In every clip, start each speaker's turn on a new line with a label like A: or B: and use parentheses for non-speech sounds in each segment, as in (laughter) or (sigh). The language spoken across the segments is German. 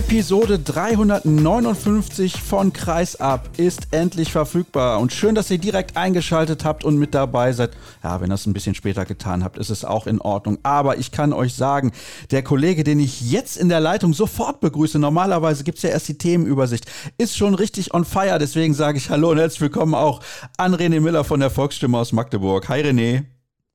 A: Episode 359 von Kreisab ist endlich verfügbar und schön, dass ihr direkt eingeschaltet habt und mit dabei seid. Ja, wenn ihr es ein bisschen später getan habt, ist es auch in Ordnung. Aber ich kann euch sagen, der Kollege, den ich jetzt in der Leitung sofort begrüße, normalerweise gibt es ja erst die Themenübersicht, ist schon richtig on fire. Deswegen sage ich Hallo und herzlich willkommen auch an René Miller von der Volksstimme aus Magdeburg. Hi René.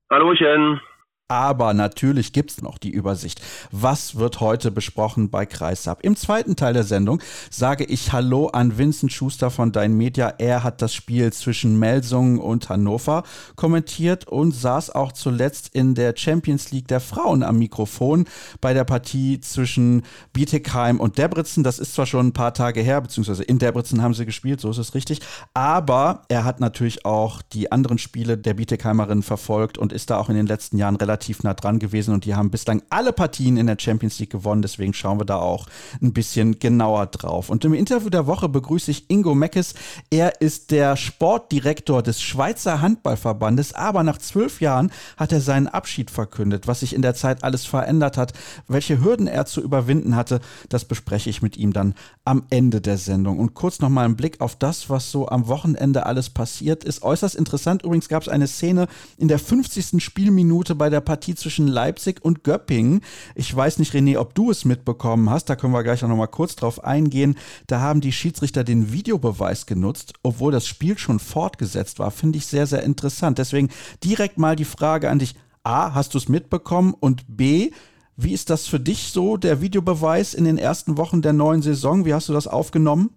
B: Hallöchen.
A: Aber natürlich gibt es noch die Übersicht. Was wird heute besprochen bei Kreisab? Im zweiten Teil der Sendung sage ich Hallo an Vincent Schuster von Dein Media. Er hat das Spiel zwischen Melsungen und Hannover kommentiert und saß auch zuletzt in der Champions League der Frauen am Mikrofon bei der Partie zwischen Bietigheim und Debrecen. Das ist zwar schon ein paar Tage her, beziehungsweise in Debrecen haben sie gespielt, so ist es richtig. Aber er hat natürlich auch die anderen Spiele der Bietigheimerin verfolgt und ist da auch in den letzten Jahren relativ relativ nah dran gewesen und die haben bislang alle Partien in der Champions League gewonnen. Deswegen schauen wir da auch ein bisschen genauer drauf. Und im Interview der Woche begrüße ich Ingo Meckes. Er ist der Sportdirektor des Schweizer Handballverbandes, aber nach zwölf Jahren hat er seinen Abschied verkündet. Was sich in der Zeit alles verändert hat, welche Hürden er zu überwinden hatte, das bespreche ich mit ihm dann am Ende der Sendung. Und kurz nochmal ein Blick auf das, was so am Wochenende alles passiert ist. Äußerst interessant. Übrigens gab es eine Szene in der 50. Spielminute bei der Partie zwischen Leipzig und Göppingen. Ich weiß nicht, René, ob du es mitbekommen hast. Da können wir gleich noch mal kurz drauf eingehen. Da haben die Schiedsrichter den Videobeweis genutzt, obwohl das Spiel schon fortgesetzt war. Finde ich sehr, sehr interessant. Deswegen direkt mal die Frage an dich. A, hast du es mitbekommen? Und B, wie ist das für dich so, der Videobeweis in den ersten Wochen der neuen Saison? Wie hast du das aufgenommen?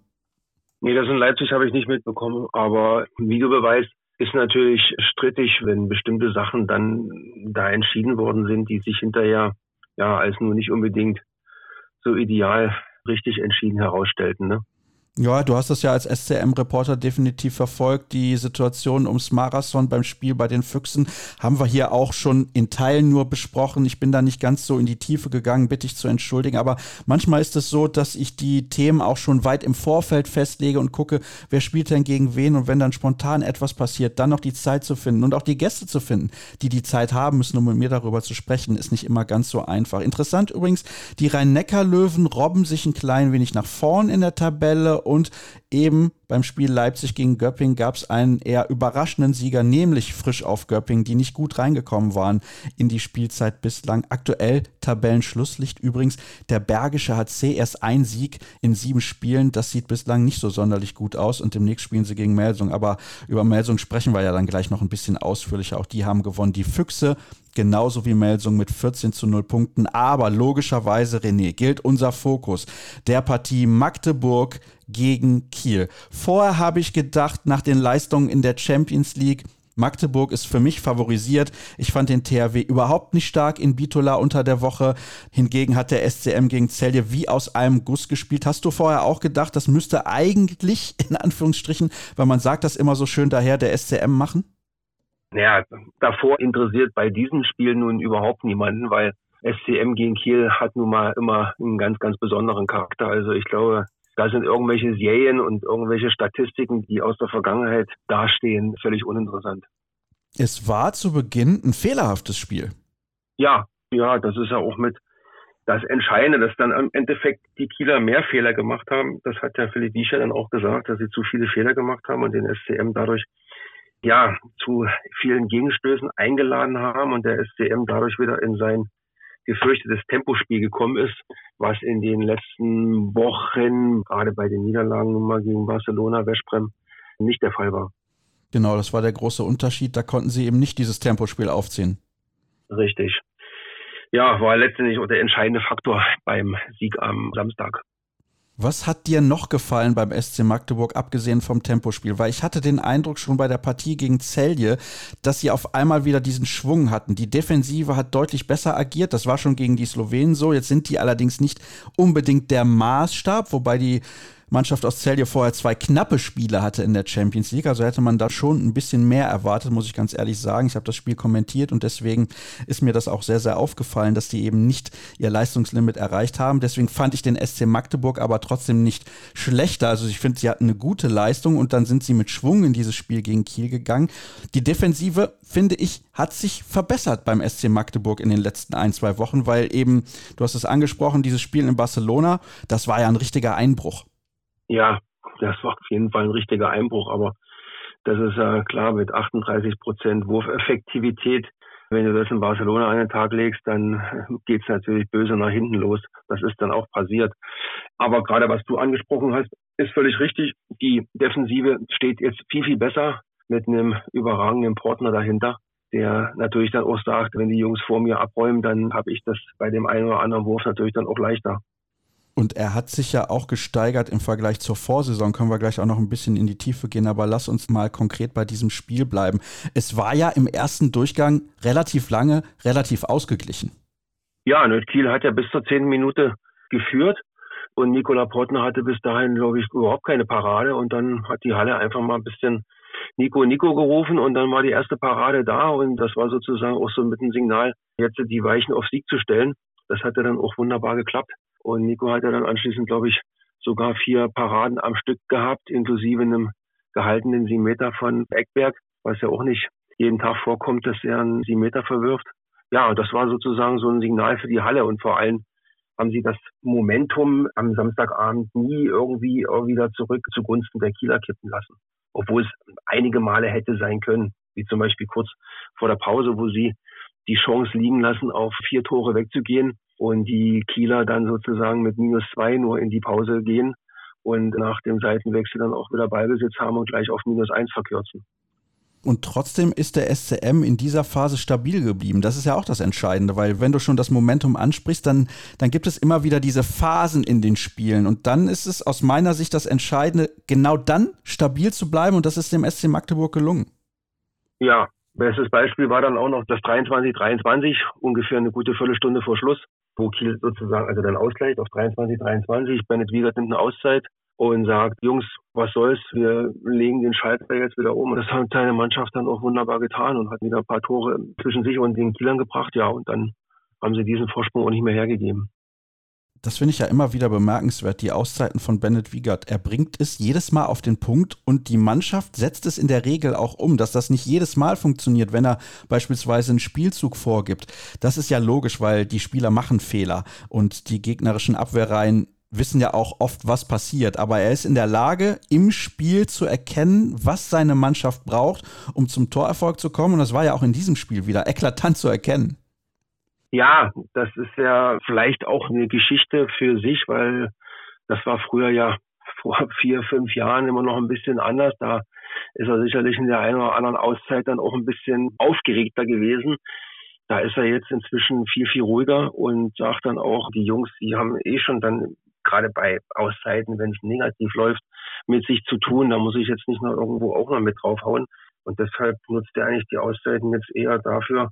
B: Nee, das in Leipzig habe ich nicht mitbekommen, aber Videobeweis ist natürlich strittig, wenn bestimmte Sachen dann da entschieden worden sind, die sich hinterher ja als nur nicht unbedingt so ideal richtig entschieden herausstellten. Ne?
A: Ja, du hast das ja als SCM-Reporter definitiv verfolgt. Die Situation ums Marathon beim Spiel bei den Füchsen haben wir hier auch schon in Teilen nur besprochen. Ich bin da nicht ganz so in die Tiefe gegangen, bitte ich zu entschuldigen. Aber manchmal ist es so, dass ich die Themen auch schon weit im Vorfeld festlege und gucke, wer spielt denn gegen wen. Und wenn dann spontan etwas passiert, dann noch die Zeit zu finden und auch die Gäste zu finden, die die Zeit haben müssen, um mit mir darüber zu sprechen, ist nicht immer ganz so einfach. Interessant übrigens, die Rhein-Neckar-Löwen robben sich ein klein wenig nach vorn in der Tabelle und eben beim Spiel Leipzig gegen Göpping gab es einen eher überraschenden Sieger, nämlich frisch auf Göpping, die nicht gut reingekommen waren in die Spielzeit bislang. Aktuell Tabellenschlusslicht übrigens. Der Bergische HC erst ein Sieg in sieben Spielen. Das sieht bislang nicht so sonderlich gut aus und demnächst spielen sie gegen Melsung. Aber über Melsung sprechen wir ja dann gleich noch ein bisschen ausführlicher. Auch die haben gewonnen. Die Füchse genauso wie Melsung mit 14 zu 0 Punkten. Aber logischerweise, René, gilt unser Fokus der Partie Magdeburg gegen Kiel. Vorher habe ich gedacht, nach den Leistungen in der Champions League, Magdeburg ist für mich favorisiert. Ich fand den THW überhaupt nicht stark in Bitola unter der Woche. Hingegen hat der SCM gegen Celje wie aus einem Guss gespielt. Hast du vorher auch gedacht, das müsste eigentlich, in Anführungsstrichen, weil man sagt das immer so schön daher, der SCM machen?
B: Naja, davor interessiert bei diesem Spiel nun überhaupt niemanden, weil SCM gegen Kiel hat nun mal immer einen ganz, ganz besonderen Charakter. Also ich glaube, da sind irgendwelche Serien und irgendwelche Statistiken, die aus der Vergangenheit dastehen, völlig uninteressant.
A: Es war zu Beginn ein fehlerhaftes Spiel.
B: Ja, ja, das ist ja auch mit das Entscheidende, dass dann im Endeffekt die Kieler mehr Fehler gemacht haben. Das hat ja Philipp Wiescher dann auch gesagt, dass sie zu viele Fehler gemacht haben und den SCM dadurch ja zu vielen Gegenstößen eingeladen haben und der SCM dadurch wieder in sein gefürchtetes Tempospiel gekommen ist, was in den letzten Wochen, gerade bei den Niederlagen mal gegen Barcelona, Westbrem, nicht der Fall war.
A: Genau, das war der große Unterschied. Da konnten sie eben nicht dieses Tempospiel aufziehen.
B: Richtig. Ja, war letztendlich auch der entscheidende Faktor beim Sieg am Samstag.
A: Was hat dir noch gefallen beim SC Magdeburg, abgesehen vom Tempospiel? Weil ich hatte den Eindruck schon bei der Partie gegen Celje, dass sie auf einmal wieder diesen Schwung hatten. Die Defensive hat deutlich besser agiert. Das war schon gegen die Slowenen so. Jetzt sind die allerdings nicht unbedingt der Maßstab, wobei die Mannschaft aus Celje vorher zwei knappe Spiele hatte in der Champions League. Also hätte man da schon ein bisschen mehr erwartet, muss ich ganz ehrlich sagen. Ich habe das Spiel kommentiert und deswegen ist mir das auch sehr, sehr aufgefallen, dass die eben nicht ihr Leistungslimit erreicht haben. Deswegen fand ich den SC Magdeburg aber trotzdem nicht schlechter. Also ich finde, sie hatten eine gute Leistung und dann sind sie mit Schwung in dieses Spiel gegen Kiel gegangen. Die Defensive, finde ich, hat sich verbessert beim SC Magdeburg in den letzten ein, zwei Wochen, weil eben, du hast es angesprochen, dieses Spiel in Barcelona, das war ja ein richtiger Einbruch.
B: Ja, das war auf jeden Fall ein richtiger Einbruch, aber das ist ja klar mit 38 Prozent Wurfeffektivität. Wenn du das in Barcelona an den Tag legst, dann geht's natürlich böse nach hinten los. Das ist dann auch passiert. Aber gerade was du angesprochen hast, ist völlig richtig. Die Defensive steht jetzt viel, viel besser mit einem überragenden Partner dahinter, der natürlich dann auch sagt, wenn die Jungs vor mir abräumen, dann habe ich das bei dem einen oder anderen Wurf natürlich dann auch leichter.
A: Und er hat sich ja auch gesteigert im Vergleich zur Vorsaison. Können wir gleich auch noch ein bisschen in die Tiefe gehen, aber lass uns mal konkret bei diesem Spiel bleiben. Es war ja im ersten Durchgang relativ lange, relativ ausgeglichen.
B: Ja, Nöt Kiel hat ja bis zur zehnten Minute geführt und Nikola Portner hatte bis dahin, glaube ich, überhaupt keine Parade und dann hat die Halle einfach mal ein bisschen Nico Nico gerufen und dann war die erste Parade da und das war sozusagen auch so mit dem Signal, jetzt die Weichen auf Sieg zu stellen. Das hatte dann auch wunderbar geklappt. Und Nico hat ja dann anschließend, glaube ich, sogar vier Paraden am Stück gehabt, inklusive einem gehaltenen Siebenmeter von Eckberg, was ja auch nicht jeden Tag vorkommt, dass er einen Siebenmeter verwirft. Ja, das war sozusagen so ein Signal für die Halle und vor allem haben sie das Momentum am Samstagabend nie irgendwie wieder zurück zugunsten der Kieler kippen lassen. Obwohl es einige Male hätte sein können, wie zum Beispiel kurz vor der Pause, wo sie die Chance liegen lassen, auf vier Tore wegzugehen und die Kieler dann sozusagen mit minus zwei nur in die Pause gehen und nach dem Seitenwechsel dann auch wieder Ballbesitz haben und gleich auf minus eins verkürzen.
A: Und trotzdem ist der SCM in dieser Phase stabil geblieben. Das ist ja auch das Entscheidende, weil wenn du schon das Momentum ansprichst, dann, dann gibt es immer wieder diese Phasen in den Spielen. Und dann ist es aus meiner Sicht das Entscheidende, genau dann stabil zu bleiben. Und das ist dem SC Magdeburg gelungen.
B: Ja, bestes Beispiel war dann auch noch das 23-23, ungefähr eine gute Viertelstunde vor Schluss wo Kiel sozusagen, also dann ausgleicht auf 23, 23. Bennett Wiegert nimmt eine Auszeit und sagt, Jungs, was soll's, wir legen den Schalter jetzt wieder um. Und das hat seine Mannschaft dann auch wunderbar getan und hat wieder ein paar Tore zwischen sich und den Kielern gebracht. Ja, und dann haben sie diesen Vorsprung auch nicht mehr hergegeben
A: das finde ich ja immer wieder bemerkenswert, die Auszeiten von Bennett Wiegert. Er bringt es jedes Mal auf den Punkt und die Mannschaft setzt es in der Regel auch um, dass das nicht jedes Mal funktioniert, wenn er beispielsweise einen Spielzug vorgibt. Das ist ja logisch, weil die Spieler machen Fehler und die gegnerischen Abwehrreihen wissen ja auch oft, was passiert. Aber er ist in der Lage, im Spiel zu erkennen, was seine Mannschaft braucht, um zum Torerfolg zu kommen. Und das war ja auch in diesem Spiel wieder eklatant zu erkennen.
B: Ja, das ist ja vielleicht auch eine Geschichte für sich, weil das war früher ja vor (laughs) vier, fünf Jahren immer noch ein bisschen anders. Da ist er sicherlich in der einen oder anderen Auszeit dann auch ein bisschen aufgeregter gewesen. Da ist er jetzt inzwischen viel, viel ruhiger und sagt dann auch, die Jungs, die haben eh schon dann gerade bei Auszeiten, wenn es negativ läuft, mit sich zu tun. Da muss ich jetzt nicht noch irgendwo auch noch mit draufhauen. Und deshalb nutzt er eigentlich die Auszeiten jetzt eher dafür,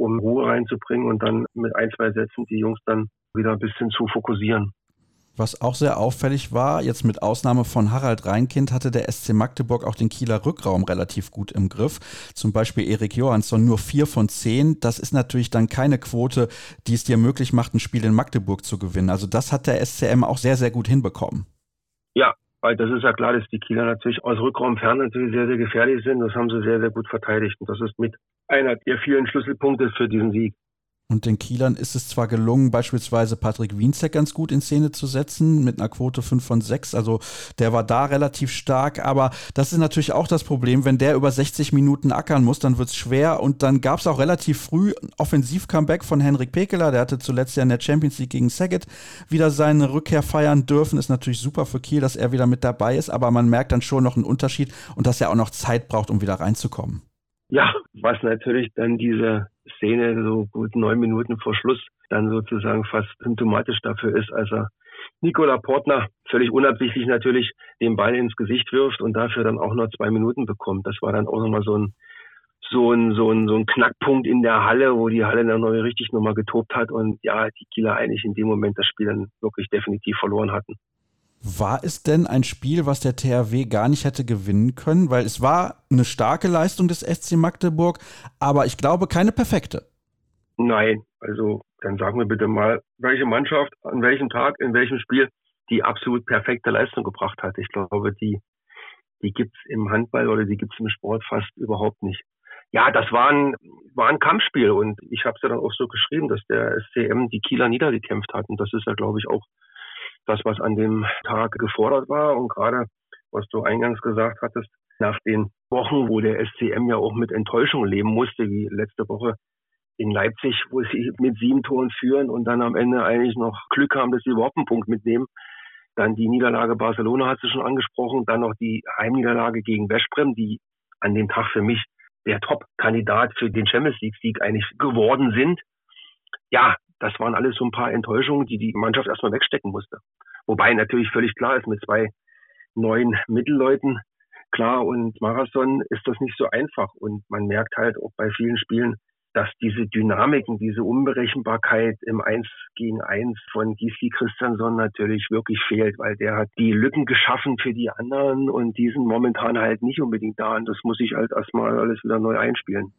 B: um Ruhe reinzubringen und dann mit ein, zwei Sätzen die Jungs dann wieder ein bisschen zu fokussieren.
A: Was auch sehr auffällig war, jetzt mit Ausnahme von Harald Reinkind hatte der SC Magdeburg auch den Kieler Rückraum relativ gut im Griff. Zum Beispiel Erik Johansson nur vier von zehn. Das ist natürlich dann keine Quote, die es dir möglich macht, ein Spiel in Magdeburg zu gewinnen. Also das hat der SCM auch sehr, sehr gut hinbekommen.
B: Ja, weil das ist ja klar, dass die Kieler natürlich aus Rückraum fern natürlich sehr, sehr gefährlich sind. Das haben sie sehr, sehr gut verteidigt. Und das ist mit einer der vielen Schlüsselpunkte für diesen Sieg.
A: Und den Kielern ist es zwar gelungen, beispielsweise Patrick Wienzek ganz gut in Szene zu setzen, mit einer Quote 5 von 6. Also der war da relativ stark, aber das ist natürlich auch das Problem, wenn der über 60 Minuten ackern muss, dann wird es schwer. Und dann gab es auch relativ früh ein Offensiv-Comeback von Henrik Pekeler. Der hatte zuletzt ja in der Champions League gegen Saget wieder seine Rückkehr feiern dürfen. Ist natürlich super für Kiel, dass er wieder mit dabei ist, aber man merkt dann schon noch einen Unterschied und dass er auch noch Zeit braucht, um wieder reinzukommen.
B: Ja, was natürlich dann diese Szene so gut neun Minuten vor Schluss dann sozusagen fast symptomatisch dafür ist, als er Nikola Portner völlig unabsichtlich natürlich den Ball ins Gesicht wirft und dafür dann auch noch zwei Minuten bekommt. Das war dann auch nochmal so ein, so ein, so ein, so ein Knackpunkt in der Halle, wo die Halle dann noch richtig nochmal getobt hat und ja, die Kieler eigentlich in dem Moment das Spiel dann wirklich definitiv verloren hatten.
A: War es denn ein Spiel, was der THW gar nicht hätte gewinnen können? Weil es war eine starke Leistung des SC Magdeburg, aber ich glaube keine perfekte.
B: Nein, also dann sagen wir bitte mal, welche Mannschaft an welchem Tag, in welchem Spiel die absolut perfekte Leistung gebracht hat. Ich glaube, die, die gibt's im Handball oder die gibt's im Sport fast überhaupt nicht. Ja, das war ein, war ein Kampfspiel und ich habe es ja dann auch so geschrieben, dass der SCM die Kieler niedergekämpft hat. Und das ist ja, glaube ich, auch das, was an dem Tag gefordert war. Und gerade, was du eingangs gesagt hattest, nach den Wochen, wo der SCM ja auch mit Enttäuschung leben musste, wie letzte Woche in Leipzig, wo sie mit sieben Toren führen und dann am Ende eigentlich noch Glück haben, dass sie überhaupt einen Punkt mitnehmen. Dann die Niederlage Barcelona hat sie schon angesprochen, dann noch die Heimniederlage gegen Westbrem, die an dem Tag für mich der Top-Kandidat für den Champions League-Sieg eigentlich geworden sind. Ja, das waren alles so ein paar Enttäuschungen, die die Mannschaft erstmal wegstecken musste. Wobei natürlich völlig klar ist, mit zwei neuen Mittelleuten, klar, und Marathon ist das nicht so einfach. Und man merkt halt auch bei vielen Spielen, dass diese Dynamiken, diese Unberechenbarkeit im Eins gegen Eins von Gisli Christiansson natürlich wirklich fehlt, weil der hat die Lücken geschaffen für die anderen und die sind momentan halt nicht unbedingt da und das muss ich halt erstmal alles wieder neu einspielen.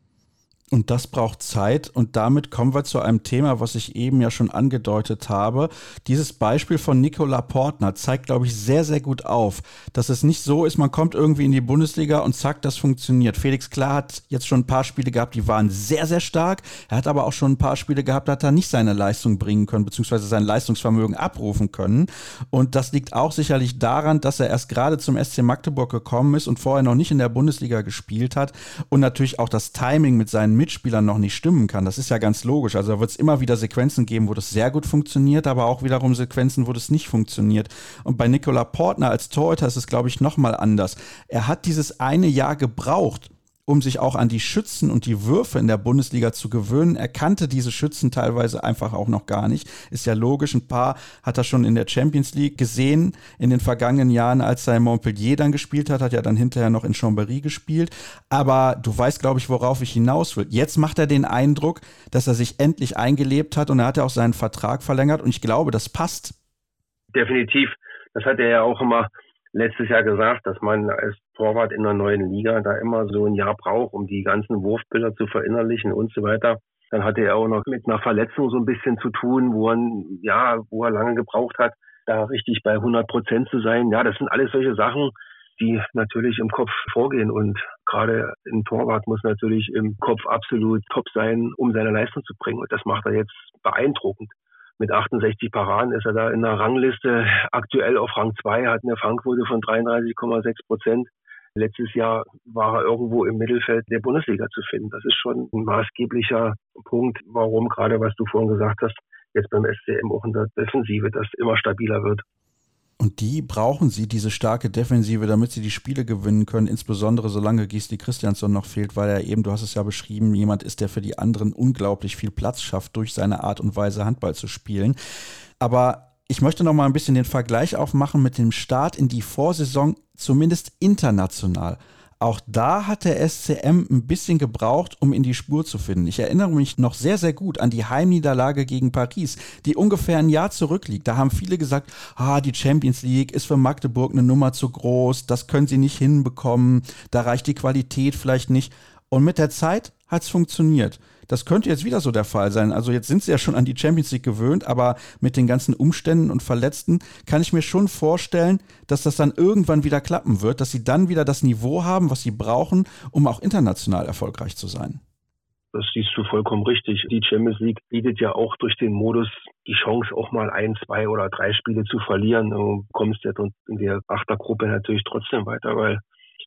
A: Und das braucht Zeit. Und damit kommen wir zu einem Thema, was ich eben ja schon angedeutet habe. Dieses Beispiel von Nicola Portner zeigt, glaube ich, sehr, sehr gut auf, dass es nicht so ist, man kommt irgendwie in die Bundesliga und zack, das funktioniert. Felix Klar hat jetzt schon ein paar Spiele gehabt, die waren sehr, sehr stark. Er hat aber auch schon ein paar Spiele gehabt, da hat er nicht seine Leistung bringen können, beziehungsweise sein Leistungsvermögen abrufen können. Und das liegt auch sicherlich daran, dass er erst gerade zum SC Magdeburg gekommen ist und vorher noch nicht in der Bundesliga gespielt hat. Und natürlich auch das Timing mit seinen Mitspielern noch nicht stimmen kann. Das ist ja ganz logisch. Also da wird es immer wieder Sequenzen geben, wo das sehr gut funktioniert, aber auch wiederum Sequenzen, wo das nicht funktioniert. Und bei Nicola Portner als Torhüter ist es, glaube ich, nochmal anders. Er hat dieses eine Jahr gebraucht, um sich auch an die Schützen und die Würfe in der Bundesliga zu gewöhnen. Er kannte diese Schützen teilweise einfach auch noch gar nicht. Ist ja logisch, ein paar hat er schon in der Champions League gesehen in den vergangenen Jahren, als er in Montpellier dann gespielt hat, hat er dann hinterher noch in Chambéry gespielt. Aber du weißt, glaube ich, worauf ich hinaus will. Jetzt macht er den Eindruck, dass er sich endlich eingelebt hat und er hat ja auch seinen Vertrag verlängert und ich glaube, das passt.
B: Definitiv. Das hat er ja auch immer letztes Jahr gesagt, dass man als Torwart in der neuen Liga da immer so ein Jahr braucht, um die ganzen Wurfbilder zu verinnerlichen und so weiter. Dann hatte er auch noch mit einer Verletzung so ein bisschen zu tun, wo er, ja, wo er lange gebraucht hat, da richtig bei 100 Prozent zu sein. Ja, das sind alles solche Sachen, die natürlich im Kopf vorgehen und gerade ein Torwart muss natürlich im Kopf absolut top sein, um seine Leistung zu bringen. Und das macht er jetzt beeindruckend mit 68 Paraden ist er da in der Rangliste aktuell auf Rang 2, hat eine Fangquote von 33,6 Prozent. Letztes Jahr war er irgendwo im Mittelfeld der Bundesliga zu finden. Das ist schon ein maßgeblicher Punkt, warum gerade, was du vorhin gesagt hast, jetzt beim SCM auch in der Defensive das immer stabiler wird.
A: Und die brauchen sie, diese starke Defensive, damit sie die Spiele gewinnen können, insbesondere solange Gisli Christiansson noch fehlt, weil er eben, du hast es ja beschrieben, jemand ist, der für die anderen unglaublich viel Platz schafft durch seine Art und Weise Handball zu spielen. Aber ich möchte noch mal ein bisschen den Vergleich aufmachen mit dem Start in die Vorsaison, zumindest international. Auch da hat der SCM ein bisschen gebraucht, um in die Spur zu finden. Ich erinnere mich noch sehr, sehr gut an die Heimniederlage gegen Paris, die ungefähr ein Jahr zurückliegt. Da haben viele gesagt, ah, die Champions League ist für Magdeburg eine Nummer zu groß, das können sie nicht hinbekommen, da reicht die Qualität vielleicht nicht. Und mit der Zeit hat es funktioniert. Das könnte jetzt wieder so der Fall sein. Also jetzt sind sie ja schon an die Champions League gewöhnt, aber mit den ganzen Umständen und Verletzten kann ich mir schon vorstellen, dass das dann irgendwann wieder klappen wird, dass sie dann wieder das Niveau haben, was sie brauchen, um auch international erfolgreich zu sein.
B: Das siehst du vollkommen richtig. Die Champions League bietet ja auch durch den Modus die Chance, auch mal ein, zwei oder drei Spiele zu verlieren. Du kommst ja in der Achtergruppe natürlich trotzdem weiter, weil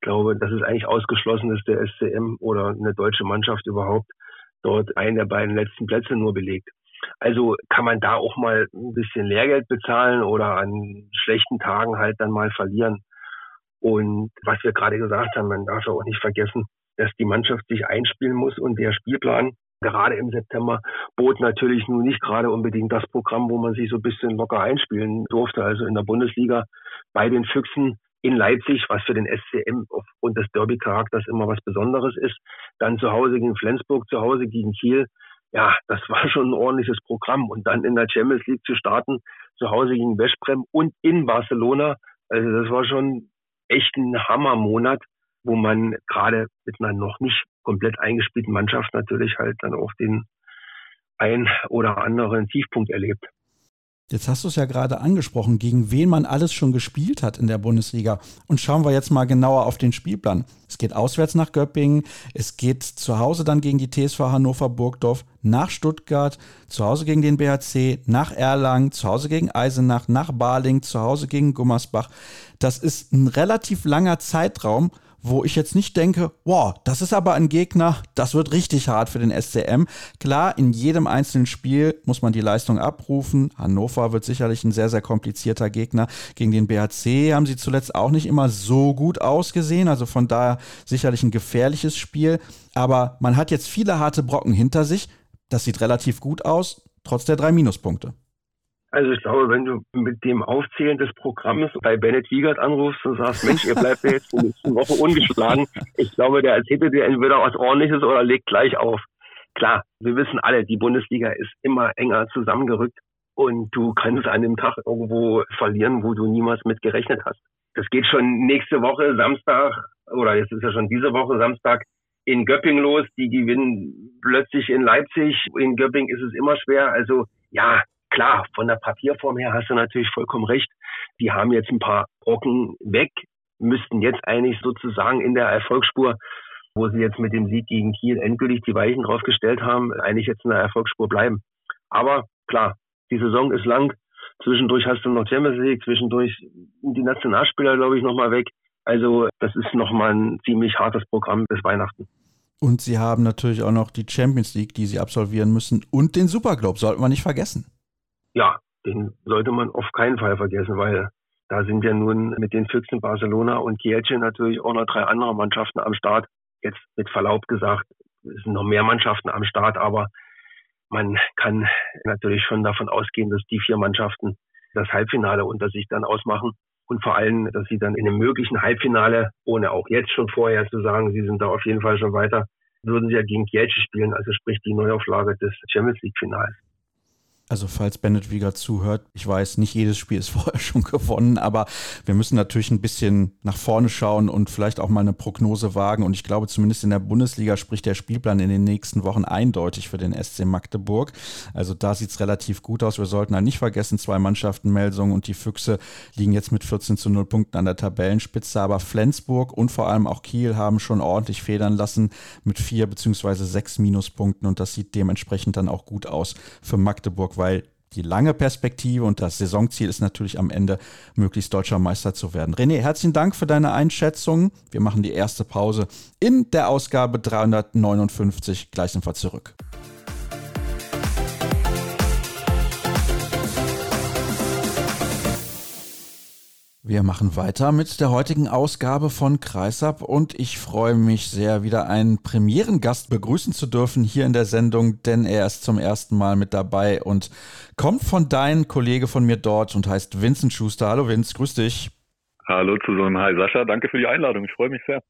B: glaube, das ist eigentlich ausgeschlossen, dass der SCM oder eine deutsche Mannschaft überhaupt dort einen der beiden letzten Plätze nur belegt. Also kann man da auch mal ein bisschen Lehrgeld bezahlen oder an schlechten Tagen halt dann mal verlieren. Und was wir gerade gesagt haben, man darf ja auch nicht vergessen, dass die Mannschaft sich einspielen muss und der Spielplan gerade im September bot natürlich nun nicht gerade unbedingt das Programm, wo man sich so ein bisschen locker einspielen durfte. Also in der Bundesliga bei den Füchsen in Leipzig, was für den SCM aufgrund des Derby-Charakters immer was Besonderes ist. Dann zu Hause gegen Flensburg, zu Hause gegen Kiel. ja, das (laughs) war schon ein ordentliches Programm. Und dann in der Champions League zu starten, zu Hause gegen Westbrem und in Barcelona, also das war schon echt ein Hammermonat, wo man gerade mit einer noch nicht komplett eingespielten Mannschaft natürlich halt dann auch den ein oder anderen Tiefpunkt erlebt.
A: Jetzt hast du es ja gerade angesprochen, gegen wen man alles schon gespielt hat in der Bundesliga. Und schauen wir jetzt mal genauer auf den Spielplan. Es geht auswärts nach Göppingen, es geht zu Hause dann gegen die TSV Hannover Burgdorf, nach Stuttgart, zu Hause gegen den BHC, nach Erlangen, zu Hause gegen Eisenach, nach Baling, zu Hause gegen Gummersbach. Das ist ein relativ langer Zeitraum wo ich jetzt nicht denke, wow, das ist aber ein Gegner, das wird richtig hart für den SCM. Klar, in jedem einzelnen Spiel muss man die Leistung abrufen. Hannover wird sicherlich ein sehr, sehr komplizierter Gegner. Gegen den BHC haben sie zuletzt auch nicht immer so gut ausgesehen, also von daher sicherlich ein gefährliches Spiel. Aber man hat jetzt viele harte Brocken hinter sich. Das sieht relativ gut aus, trotz der drei Minuspunkte.
B: Also ich glaube, wenn du mit dem Aufzählen des Programms bei Bennett Wiegert anrufst und sagst, Mensch, ihr bleibt ja jetzt die nächste (laughs) Woche ungeschlagen, ich glaube, der erzählt dir entweder was ordentliches oder legt gleich auf. Klar, wir wissen alle, die Bundesliga ist immer enger zusammengerückt und du kannst an dem Tag irgendwo verlieren, wo du niemals mit gerechnet hast. Das geht schon nächste Woche Samstag oder jetzt ist ja schon diese Woche Samstag in Göpping los. Die gewinnen plötzlich in Leipzig. In Göpping ist es immer schwer. Also ja, klar, von der Papierform her hast du natürlich vollkommen recht. Die haben jetzt ein paar Brocken weg, müssten jetzt eigentlich sozusagen in der Erfolgsspur, wo sie jetzt mit dem Sieg gegen Kiel endgültig die Weichen draufgestellt haben, eigentlich jetzt in der Erfolgsspur bleiben. Aber klar, die Saison ist lang. Zwischendurch hast du noch Champions League, zwischendurch die Nationalspieler, glaube ich, nochmal weg. Also das ist nochmal ein ziemlich hartes Programm bis Weihnachten.
A: Und sie haben natürlich auch noch die Champions League, die sie absolvieren müssen und den Superglobe, sollten wir nicht vergessen
B: ja, den sollte man auf keinen Fall vergessen, weil da sind ja nun mit den Füchsen Barcelona und Kielce natürlich auch noch drei andere Mannschaften am Start. Jetzt mit Verlaub gesagt, es sind noch mehr Mannschaften am Start, aber man kann natürlich schon davon ausgehen, dass die vier Mannschaften das Halbfinale unter sich dann ausmachen und vor allem, dass sie dann in einem möglichen Halbfinale, ohne auch jetzt schon vorher zu sagen, sie sind da auf jeden Fall schon weiter, würden sie ja gegen Kielce spielen, also sprich die Neuauflage des Champions League Finals.
A: Also falls Bennett Wieger zuhört, ich weiß, nicht jedes Spiel ist (laughs) vorher schon gewonnen, aber wir müssen natürlich ein bisschen nach vorne schauen und vielleicht auch mal eine Prognose wagen. Und ich glaube, zumindest in der Bundesliga spricht der Spielplan in den nächsten Wochen eindeutig für den SC Magdeburg. Also da sieht es relativ gut aus. Wir sollten halt nicht vergessen, zwei Mannschaften, Melsung und die Füchse, liegen jetzt mit 14 zu 0 Punkten an der Tabellenspitze. Aber Flensburg und vor allem auch Kiel haben schon ordentlich federn lassen mit vier beziehungsweise sechs Minuspunkten. Und das sieht dementsprechend dann auch gut aus für Magdeburg weil die lange Perspektive und das Saisonziel ist natürlich am Ende, möglichst deutscher Meister zu werden. René, herzlichen Dank für deine Einschätzung. Wir machen die erste Pause in der Ausgabe 359. Gleich sind wir zurück. Wir machen weiter mit der heutigen Ausgabe von Kreisab und ich freue mich sehr, wieder einen Premierengast begrüßen zu dürfen hier in der Sendung, denn er ist zum ersten Mal mit dabei und kommt von deinem Kollege von mir dort und heißt Vincent Schuster. Hallo Vince, grüß dich.
C: Hallo zusammen, hi Sascha, danke für die Einladung, ich freue mich sehr.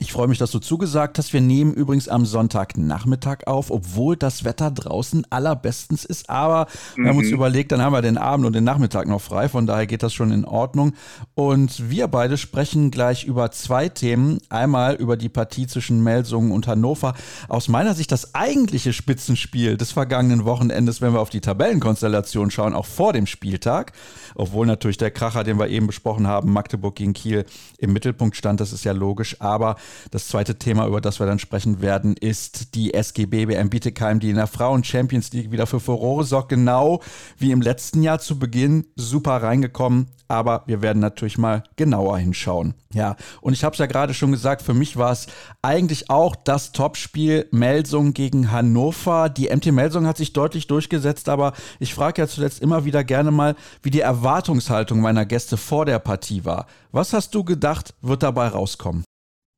A: Ich freue mich, dass du zugesagt hast. Wir nehmen übrigens am Sonntagnachmittag auf, obwohl das Wetter draußen allerbestens ist. Aber mhm. wir haben uns mhm. überlegt, dann haben wir den Abend und den Nachmittag noch frei. Von daher geht das schon in Ordnung. Und wir beide sprechen gleich über zwei Themen. Einmal über die Partie zwischen Melsungen und Hannover. Aus meiner Sicht das eigentliche Spitzenspiel des vergangenen Wochenendes, wenn wir auf die Tabellenkonstellation schauen, auch vor dem Spieltag. Obwohl natürlich der Kracher, den wir eben besprochen haben, Magdeburg gegen Kiel im Mittelpunkt stand. Das ist ja logisch. Aber das zweite Thema, über das wir dann sprechen werden, ist die SGB BM Bietigheim, die in der Frauen Champions League wieder für Furore sorgt, genau wie im letzten Jahr zu Beginn. Super reingekommen, aber wir werden natürlich mal genauer hinschauen. Ja, und ich habe es ja gerade schon gesagt, für mich war es eigentlich auch das Topspiel Melsung gegen Hannover. Die MT Melsung hat sich deutlich durchgesetzt, aber ich frage ja zuletzt immer wieder gerne mal, wie die Erwartungshaltung meiner Gäste vor der Partie war. Was hast du gedacht, wird dabei rauskommen?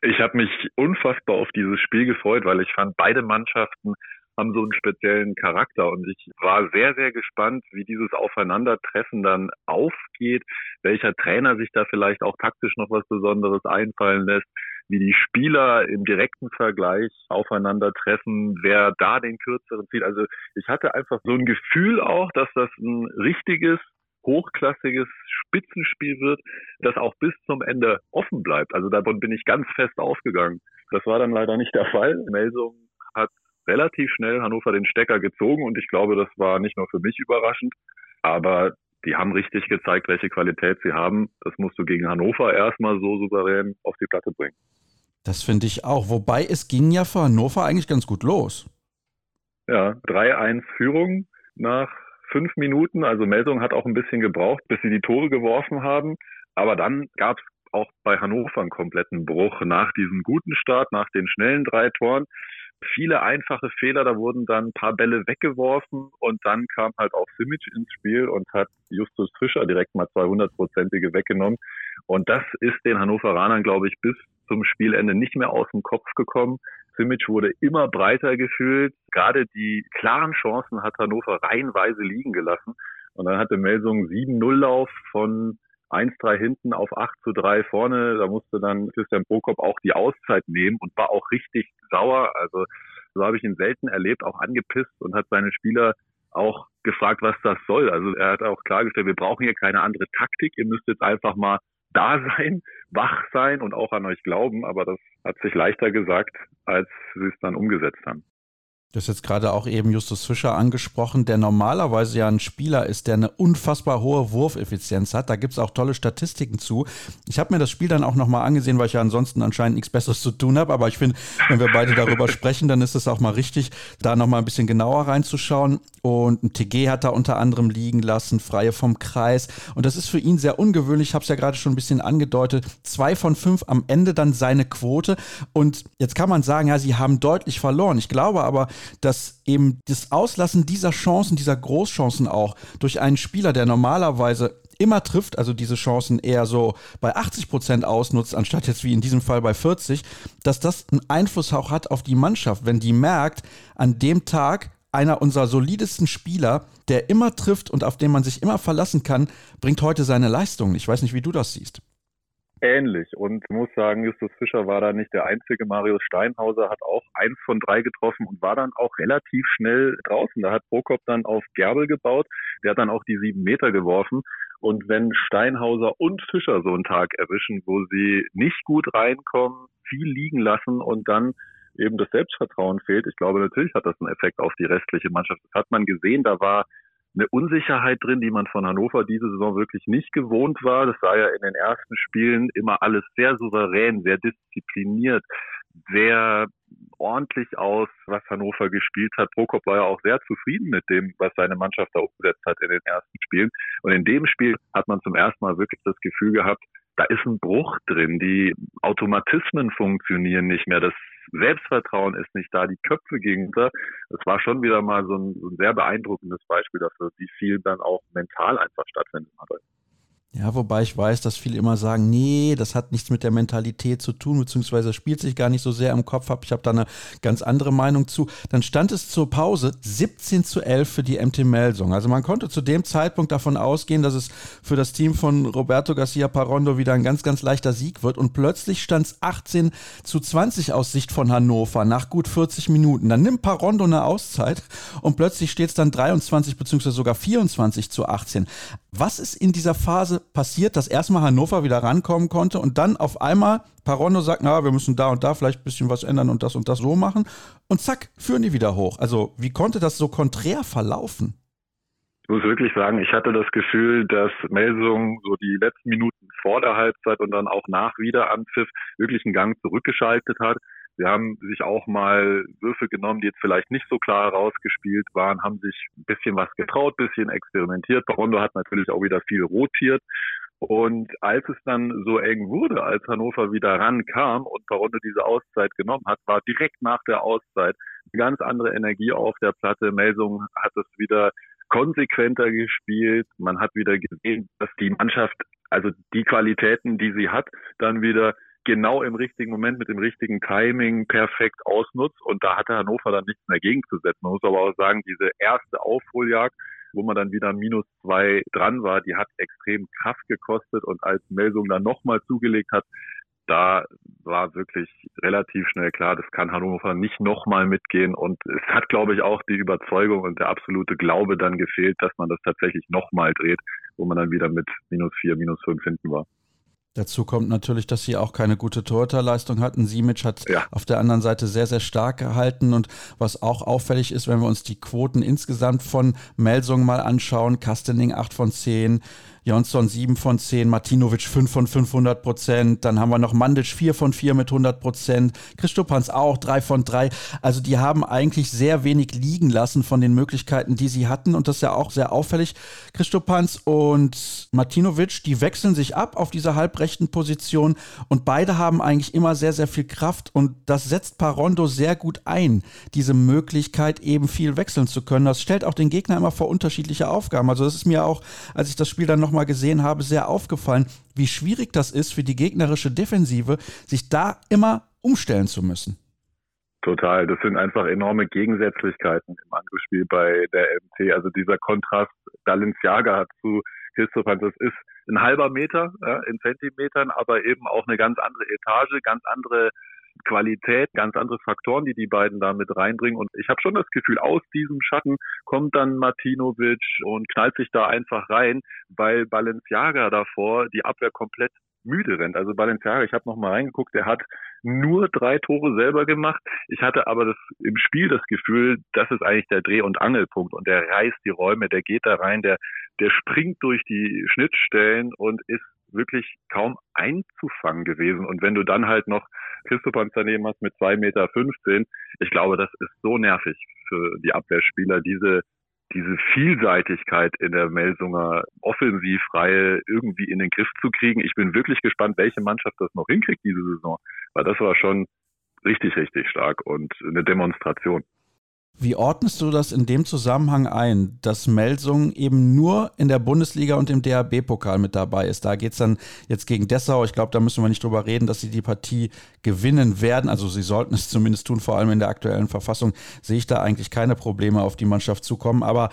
C: Ich habe mich unfassbar auf dieses Spiel gefreut, weil ich fand, beide Mannschaften haben so einen speziellen Charakter und ich war sehr, sehr gespannt, wie dieses Aufeinandertreffen dann aufgeht, welcher Trainer sich da vielleicht auch taktisch noch was Besonderes einfallen lässt, wie die Spieler im direkten Vergleich aufeinandertreffen, wer da den kürzeren zieht. Also ich hatte einfach so ein Gefühl auch, dass das ein richtiges hochklassiges Spitzenspiel wird, das auch bis zum Ende offen bleibt. Also davon bin ich ganz fest ausgegangen. Das war dann leider nicht der Fall. Melsung hat relativ schnell Hannover den Stecker gezogen und ich glaube, das war nicht nur für mich überraschend, aber die haben richtig gezeigt, welche Qualität sie haben. Das musst du gegen Hannover erstmal so souverän auf die Platte bringen.
A: Das finde ich auch. Wobei es ging ja für Hannover eigentlich ganz gut los.
C: Ja, 3-1 Führung nach fünf Minuten. Also Melsung hat auch ein bisschen gebraucht, bis sie die Tore geworfen haben. Aber dann gab es auch bei Hannover einen kompletten Bruch nach diesem guten Start, nach den schnellen drei Toren viele einfache Fehler, da wurden dann ein paar Bälle weggeworfen und dann kam halt auch Simic ins Spiel und hat Justus Fischer direkt mal 200-prozentige weggenommen. Und das ist den Hannoveranern, glaube ich, bis zum Spielende nicht mehr aus dem Kopf gekommen. Simic wurde immer breiter gefühlt. Gerade die klaren Chancen hat Hannover reihenweise liegen gelassen. Und dann hatte Melsung 7-0-Lauf von 1-3 hinten auf 8 zu 3 vorne. Da musste dann Christian Prokop auch die Auszeit nehmen und war auch richtig sauer. Also so habe ich ihn selten erlebt, auch angepisst und hat seine Spieler auch gefragt, was das soll. Also er hat auch klargestellt, wir brauchen hier keine andere Taktik. Ihr müsst jetzt einfach mal da sein, (laughs) wach sein und auch an euch glauben. Aber das hat sich leichter gesagt, als sie es dann umgesetzt haben.
A: Du hast jetzt gerade auch eben Justus Fischer angesprochen, der normalerweise ja ein Spieler ist, der eine unfassbar hohe Wurfeffizienz hat. Da gibt es auch tolle Statistiken zu. Ich habe mir das Spiel dann auch nochmal angesehen, weil ich ja ansonsten anscheinend nichts Besseres zu tun habe. Aber ich finde, wenn wir beide darüber (laughs) sprechen, dann ist es auch mal richtig, da nochmal ein bisschen genauer reinzuschauen. Und ein TG hat da unter anderem liegen lassen, Freie vom Kreis. Und das ist für ihn sehr ungewöhnlich. Ich habe es ja gerade schon ein bisschen angedeutet. Zwei von fünf am Ende dann seine Quote. Und jetzt kann man sagen, ja, sie haben deutlich verloren. Ich glaube aber, dass eben das Auslassen dieser Chancen, dieser Großchancen auch durch einen Spieler, der normalerweise immer trifft, also diese Chancen eher so bei 80 Prozent ausnutzt, anstatt jetzt wie in diesem Fall bei 40, dass das einen Einfluss auch hat auf die Mannschaft, wenn die merkt, an dem Tag einer unserer solidesten Spieler, der immer trifft und auf den man sich immer verlassen kann, bringt heute seine Leistung. Ich weiß nicht, wie du das siehst
C: ähnlich. Und ich muss sagen, Justus Fischer war da nicht der einzige. Marius Steinhauser hat auch eins von drei getroffen und war dann auch relativ schnell draußen. Da hat Prokop dann auf Gerbel gebaut. Der hat dann auch die sieben Meter geworfen. Und wenn Steinhauser und Fischer so einen Tag erwischen, wo sie nicht gut reinkommen, viel liegen lassen und dann eben das Selbstvertrauen fehlt, ich glaube, natürlich hat das einen Effekt auf die restliche Mannschaft. Das hat man gesehen, da war eine Unsicherheit drin, die man von Hannover diese Saison wirklich nicht gewohnt war. Das sah ja in den ersten Spielen immer alles sehr souverän, sehr diszipliniert, sehr ordentlich aus, was Hannover gespielt hat. Prokop war ja auch sehr zufrieden mit dem, was seine Mannschaft da umgesetzt hat in den ersten Spielen. Und in dem Spiel hat man zum ersten Mal wirklich das Gefühl gehabt, da ist ein Bruch drin. Die Automatismen funktionieren nicht mehr. Das Selbstvertrauen ist nicht da. Die Köpfe gingen unter. Das war schon wieder mal so ein, so ein sehr beeindruckendes Beispiel dafür, wie viel dann auch mental einfach stattfindet.
A: Ja, wobei ich weiß, dass viele immer sagen, nee, das hat nichts mit der Mentalität zu tun, beziehungsweise spielt sich gar nicht so sehr im Kopf ab. Ich habe da eine ganz andere Meinung zu. Dann stand es zur Pause 17 zu 11 für die MT Melsung. Also man konnte zu dem Zeitpunkt davon ausgehen, dass es für das Team von Roberto Garcia Parondo wieder ein ganz, ganz leichter Sieg wird. Und plötzlich stand es 18 zu 20 aus Sicht von Hannover nach gut 40 Minuten. Dann nimmt Parondo eine Auszeit und plötzlich steht es dann 23 beziehungsweise sogar 24 zu 18. Was ist in dieser Phase passiert, dass erstmal Hannover wieder rankommen konnte und dann auf einmal Parondo sagt, na, wir müssen da und da vielleicht ein bisschen was ändern und das und das so machen und zack, führen die wieder hoch. Also wie konnte das so konträr verlaufen?
C: Ich muss wirklich sagen, ich hatte das Gefühl, dass Melsung so die letzten Minuten vor der Halbzeit und dann auch nach Wiederanpfiff wirklich einen Gang zurückgeschaltet hat. Sie haben sich auch mal Würfe genommen, die jetzt vielleicht nicht so klar herausgespielt waren, haben sich ein bisschen was getraut, bisschen experimentiert. Barondo hat natürlich auch wieder viel rotiert. Und als es dann so eng wurde, als Hannover wieder rankam und Barondo diese Auszeit genommen hat, war direkt nach der Auszeit eine ganz andere Energie auf der Platte. Melsung hat es wieder konsequenter gespielt. Man hat wieder gesehen, dass die Mannschaft, also die Qualitäten, die sie hat, dann wieder genau im richtigen Moment mit dem richtigen Timing perfekt ausnutzt. Und da hatte Hannover dann nichts mehr gegenzusetzen. Man muss aber auch sagen, diese erste Aufholjagd, wo man dann wieder minus zwei dran war, die hat extrem Kraft gekostet. Und als Melsung dann nochmal zugelegt hat, da war wirklich relativ schnell klar, das kann Hannover nicht nochmal mitgehen. Und es hat, glaube ich, auch die Überzeugung und der absolute Glaube dann gefehlt, dass man das tatsächlich nochmal dreht, wo man dann wieder mit minus vier, minus fünf hinten war.
A: Dazu kommt natürlich, dass sie auch keine gute Torhüterleistung hatten. Simic hat ja. auf der anderen Seite sehr, sehr stark gehalten. Und was auch auffällig ist, wenn wir uns die Quoten insgesamt von Melsung mal anschauen, Kastening 8 von 10, Jonsson 7 von 10, Martinovic 5 von 500 Prozent, dann haben wir noch Mandic 4 von 4 mit 100 Prozent, Christopans auch 3 von 3. Also die haben eigentlich sehr wenig liegen lassen von den Möglichkeiten, die sie hatten und das ist ja auch sehr auffällig. Christopans und Martinovic, die wechseln sich ab auf dieser halbrechten Position und beide haben eigentlich immer sehr, sehr viel Kraft und das setzt Parondo sehr gut ein, diese Möglichkeit eben viel wechseln zu können. Das stellt auch den Gegner immer vor unterschiedliche Aufgaben. Also das ist mir auch, als ich das Spiel dann noch nochmal gesehen habe, sehr aufgefallen, wie schwierig das ist für die gegnerische Defensive, sich da immer umstellen zu müssen.
C: Total. Das sind einfach enorme Gegensätzlichkeiten im Angriffsspiel bei der MC. Also dieser Kontrast Dalinciaga zu Christoph Hans, das ist ein halber Meter ja, in Zentimetern, aber eben auch eine ganz andere Etage, ganz andere Qualität, ganz andere Faktoren, die die beiden da mit reinbringen. Und ich habe schon das Gefühl, aus diesem Schatten kommt dann Martinovic und knallt sich da einfach rein, weil Balenciaga davor die Abwehr komplett müde rennt. Also Balenciaga, ich habe noch mal reingeguckt, der hat nur drei Tore selber gemacht. Ich hatte aber das im Spiel das Gefühl, das ist eigentlich der Dreh- und Angelpunkt und der reißt die Räume, der geht da rein, der der springt durch die Schnittstellen und ist wirklich kaum einzufangen gewesen. Und wenn du dann halt noch Christopans daneben hast mit zwei Meter, fünfzehn, ich glaube, das ist so nervig für die Abwehrspieler, diese diese Vielseitigkeit in der Melsunger Offensivreihe irgendwie in den Griff zu kriegen. Ich bin wirklich gespannt, welche Mannschaft das noch hinkriegt diese Saison, weil das war schon richtig, richtig stark und eine Demonstration.
A: Wie ordnest du das in dem Zusammenhang ein, dass Melsung eben nur in der Bundesliga und im DHB-Pokal mit dabei ist? Da geht es dann jetzt gegen Dessau. Ich glaube, da müssen wir nicht drüber reden, dass sie die Partie gewinnen werden. Also sie sollten es zumindest tun, vor allem in der aktuellen Verfassung sehe ich da eigentlich keine Probleme auf die Mannschaft zukommen. Aber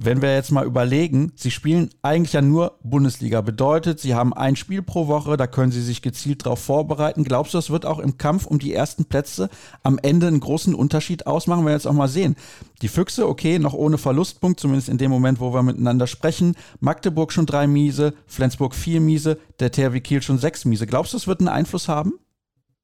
A: wenn wir jetzt mal überlegen, sie spielen eigentlich ja nur Bundesliga. Bedeutet, sie haben ein Spiel pro Woche, da können sie sich gezielt darauf vorbereiten. Glaubst du, das wird auch im Kampf um die ersten Plätze am Ende einen großen Unterschied ausmachen? Wir jetzt auch mal sehen. Die Füchse, okay, noch ohne Verlustpunkt, zumindest in dem Moment, wo wir miteinander sprechen. Magdeburg schon drei Miese, Flensburg vier Miese, der THW Kiel schon sechs Miese. Glaubst du, das wird einen Einfluss haben?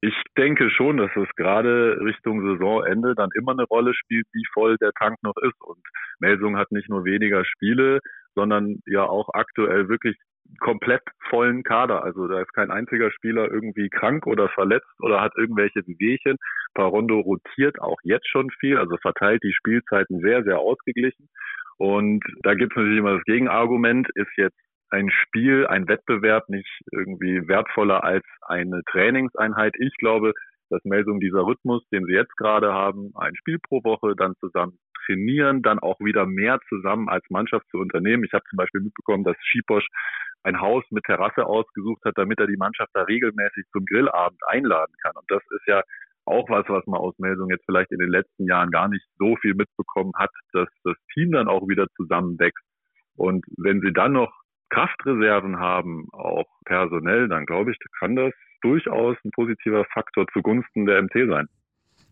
C: Ich denke schon, dass es gerade Richtung Saisonende dann immer eine Rolle spielt, wie voll der Tank noch ist. Und Melsung hat nicht nur weniger Spiele, sondern ja auch aktuell wirklich komplett vollen Kader. Also da ist kein einziger Spieler irgendwie krank oder verletzt oder hat irgendwelche Wehchen. Parondo rotiert auch jetzt schon viel, also verteilt die Spielzeiten sehr, sehr ausgeglichen. Und da gibt es natürlich immer das Gegenargument, ist jetzt ein Spiel, ein Wettbewerb nicht irgendwie wertvoller als eine Trainingseinheit. Ich glaube, dass Melsung dieser Rhythmus, den sie jetzt gerade haben, ein Spiel pro Woche, dann zusammen trainieren, dann auch wieder mehr zusammen als Mannschaft zu unternehmen. Ich habe zum Beispiel mitbekommen, dass Schiposch ein Haus mit Terrasse ausgesucht hat, damit er die Mannschaft da regelmäßig zum Grillabend einladen kann. Und das ist ja auch was, was man aus Melsung jetzt vielleicht in den letzten Jahren gar nicht so viel mitbekommen hat, dass das Team dann auch wieder zusammenwächst. Und wenn sie dann noch Kraftreserven haben, auch personell, dann glaube ich, kann das durchaus ein positiver Faktor zugunsten der MT sein.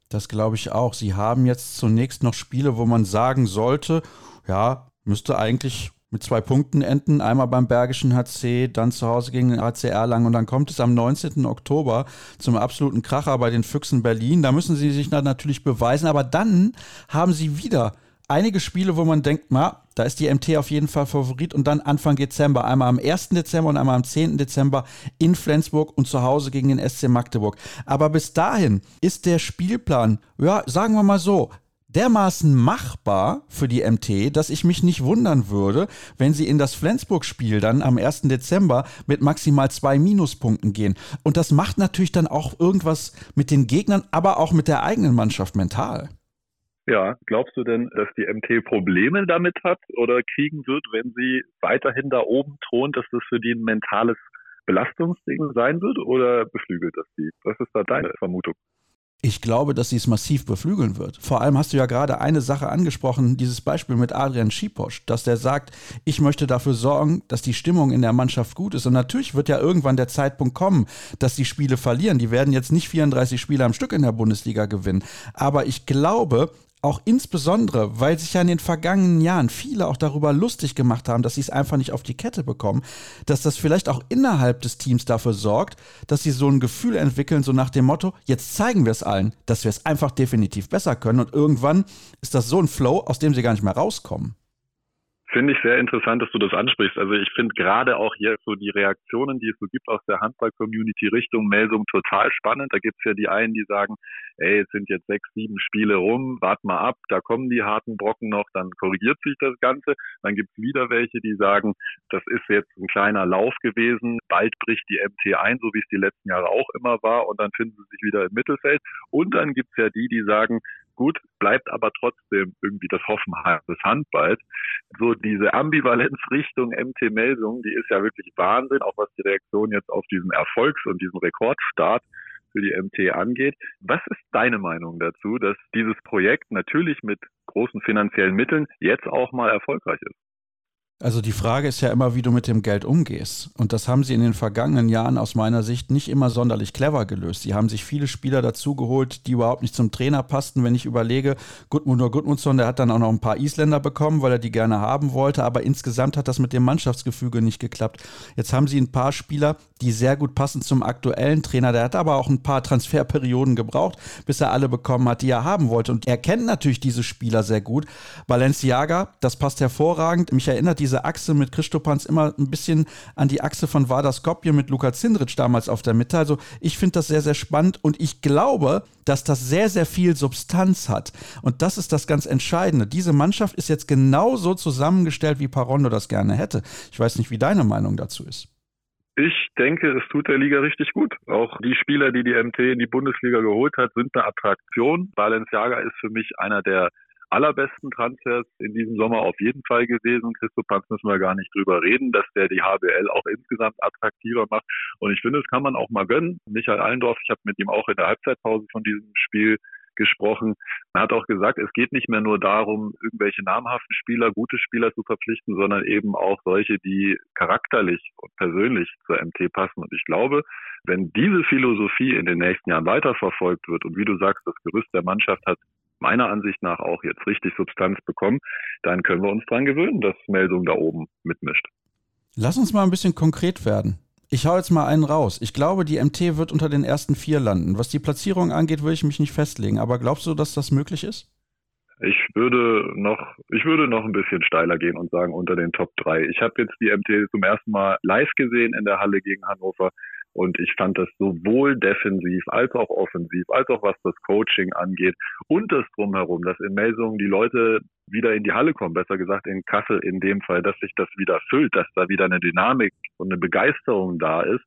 A: Das glaube ich auch. Sie haben jetzt zunächst noch Spiele, wo man sagen sollte, ja, müsste eigentlich mit zwei Punkten enden. Einmal beim Bergischen HC, dann zu Hause gegen den HC Erlangen und dann kommt es am 19. Oktober zum absoluten Kracher bei den Füchsen Berlin. Da müssen sie sich natürlich beweisen, aber dann haben sie wieder einige Spiele, wo man denkt, na, da ist die MT auf jeden Fall Favorit und dann Anfang Dezember, einmal am 1. Dezember und einmal am 10. Dezember in Flensburg und zu Hause gegen den SC Magdeburg. Aber bis dahin ist der Spielplan, ja, sagen wir mal so, dermaßen machbar für die MT, dass ich mich nicht wundern würde, wenn sie in das Flensburg-Spiel dann am 1. Dezember mit maximal zwei Minuspunkten gehen. Und das macht natürlich dann auch irgendwas mit den Gegnern, aber auch mit der eigenen Mannschaft mental.
C: Ja, glaubst du denn, dass die MT Probleme damit hat oder kriegen wird, wenn sie weiterhin da oben thront, dass das für die ein mentales Belastungsding sein wird oder beflügelt das die? Was ist da deine Vermutung?
A: Ich glaube, dass sie es massiv beflügeln wird. Vor allem hast du ja gerade eine Sache angesprochen, dieses Beispiel mit Adrian Schiposch, dass der sagt, ich möchte dafür sorgen, dass die Stimmung in der Mannschaft gut ist. Und natürlich wird ja irgendwann der Zeitpunkt kommen, dass die Spiele verlieren. Die werden jetzt nicht 34 Spiele am Stück in der Bundesliga gewinnen. Aber ich glaube, auch insbesondere, weil sich ja in den vergangenen Jahren viele auch darüber lustig gemacht haben, dass sie es einfach nicht auf die Kette bekommen, dass das vielleicht auch innerhalb des Teams dafür sorgt, dass sie so ein Gefühl entwickeln, so nach dem Motto, jetzt zeigen wir es allen, dass wir es einfach definitiv besser können und irgendwann ist das so ein Flow, aus dem sie gar nicht mehr rauskommen.
C: Finde ich sehr interessant, dass du das ansprichst. Also ich finde gerade auch hier so die Reaktionen, die es so gibt aus der Handball-Community Richtung Melsung total spannend. Da gibt's ja die einen, die sagen, ey, es sind jetzt sechs, sieben Spiele rum, wart mal ab, da kommen die harten Brocken noch, dann korrigiert sich das Ganze. Dann gibt's wieder welche, die sagen, das ist jetzt ein kleiner Lauf gewesen, bald bricht die MT ein, so wie es die letzten Jahre auch immer war, und dann finden sie sich wieder im Mittelfeld. Und dann gibt's ja die, die sagen, gut, bleibt aber trotzdem irgendwie das Hoffenheim des Handballs. So diese Ambivalenz Richtung MT Melsung, die ist ja wirklich Wahnsinn, auch was die Reaktion jetzt auf diesen Erfolgs- und diesen Rekordstart für die MT angeht. Was ist deine Meinung dazu, dass dieses Projekt natürlich mit großen finanziellen Mitteln jetzt auch mal erfolgreich ist?
A: Also die Frage ist ja immer, wie du mit dem Geld umgehst. Und das haben sie in den vergangenen Jahren aus meiner Sicht nicht immer sonderlich clever gelöst. Sie haben sich viele Spieler dazugeholt, die überhaupt nicht zum Trainer passten. Wenn ich überlege, Gudmundur Gudmundsson, der hat dann auch noch ein paar Isländer bekommen, weil er die gerne haben wollte. Aber insgesamt hat das mit dem Mannschaftsgefüge nicht geklappt. Jetzt haben sie ein paar Spieler, die sehr gut passen zum aktuellen Trainer. Der hat aber auch ein paar Transferperioden gebraucht, bis er alle bekommen hat, die er haben wollte. Und er kennt natürlich diese Spieler sehr gut. Balenciaga, das passt hervorragend. Mich erinnert diese diese Achse mit Christopans immer ein bisschen an die Achse von Vardar Skopje mit Luka Zindric damals auf der Mitte. Also ich finde das sehr, sehr spannend und ich glaube, dass das sehr, sehr viel Substanz hat. Und das ist das ganz Entscheidende. Diese Mannschaft ist jetzt genauso zusammengestellt, wie Parondo das gerne hätte. Ich weiß nicht, wie deine Meinung dazu ist.
C: Ich denke, es tut der Liga richtig gut. Auch die Spieler, die die MT in die Bundesliga geholt hat, sind eine Attraktion. Balenciaga ist für mich einer der allerbesten Transfers in diesem Sommer auf jeden Fall gewesen. Christoph Panz müssen wir gar nicht drüber reden, dass der die HBL auch insgesamt attraktiver macht. Und ich finde, das kann man auch mal gönnen. Michael Allendorf, ich habe mit ihm auch in der Halbzeitpause von diesem Spiel gesprochen. Er hat auch gesagt, es geht nicht mehr nur darum, irgendwelche namhaften Spieler, gute Spieler zu verpflichten, sondern eben auch solche, die charakterlich und persönlich zur MT passen. Und ich glaube, wenn diese Philosophie in den nächsten Jahren weiterverfolgt wird und wie du sagst, das Gerüst der Mannschaft hat meiner Ansicht nach auch jetzt richtig Substanz bekommen, dann können wir uns daran gewöhnen, dass Meldung da oben mitmischt.
A: Lass uns mal ein bisschen konkret werden. Ich hau jetzt mal einen raus. Ich glaube, die MT wird unter den ersten vier landen. Was die Platzierung angeht, würde ich mich nicht festlegen. Aber glaubst du, dass das möglich ist?
C: Ich würde noch, ich würde noch ein bisschen steiler gehen und sagen unter den Top 3. Ich habe jetzt die MT zum ersten Mal live gesehen in der Halle gegen Hannover. Und ich fand das sowohl defensiv als auch offensiv, als auch was das Coaching angeht und das drumherum, dass in Melsungen die Leute wieder in die Halle kommen, besser gesagt in Kassel in dem Fall, dass sich das wieder füllt, dass da wieder eine Dynamik und eine Begeisterung da ist,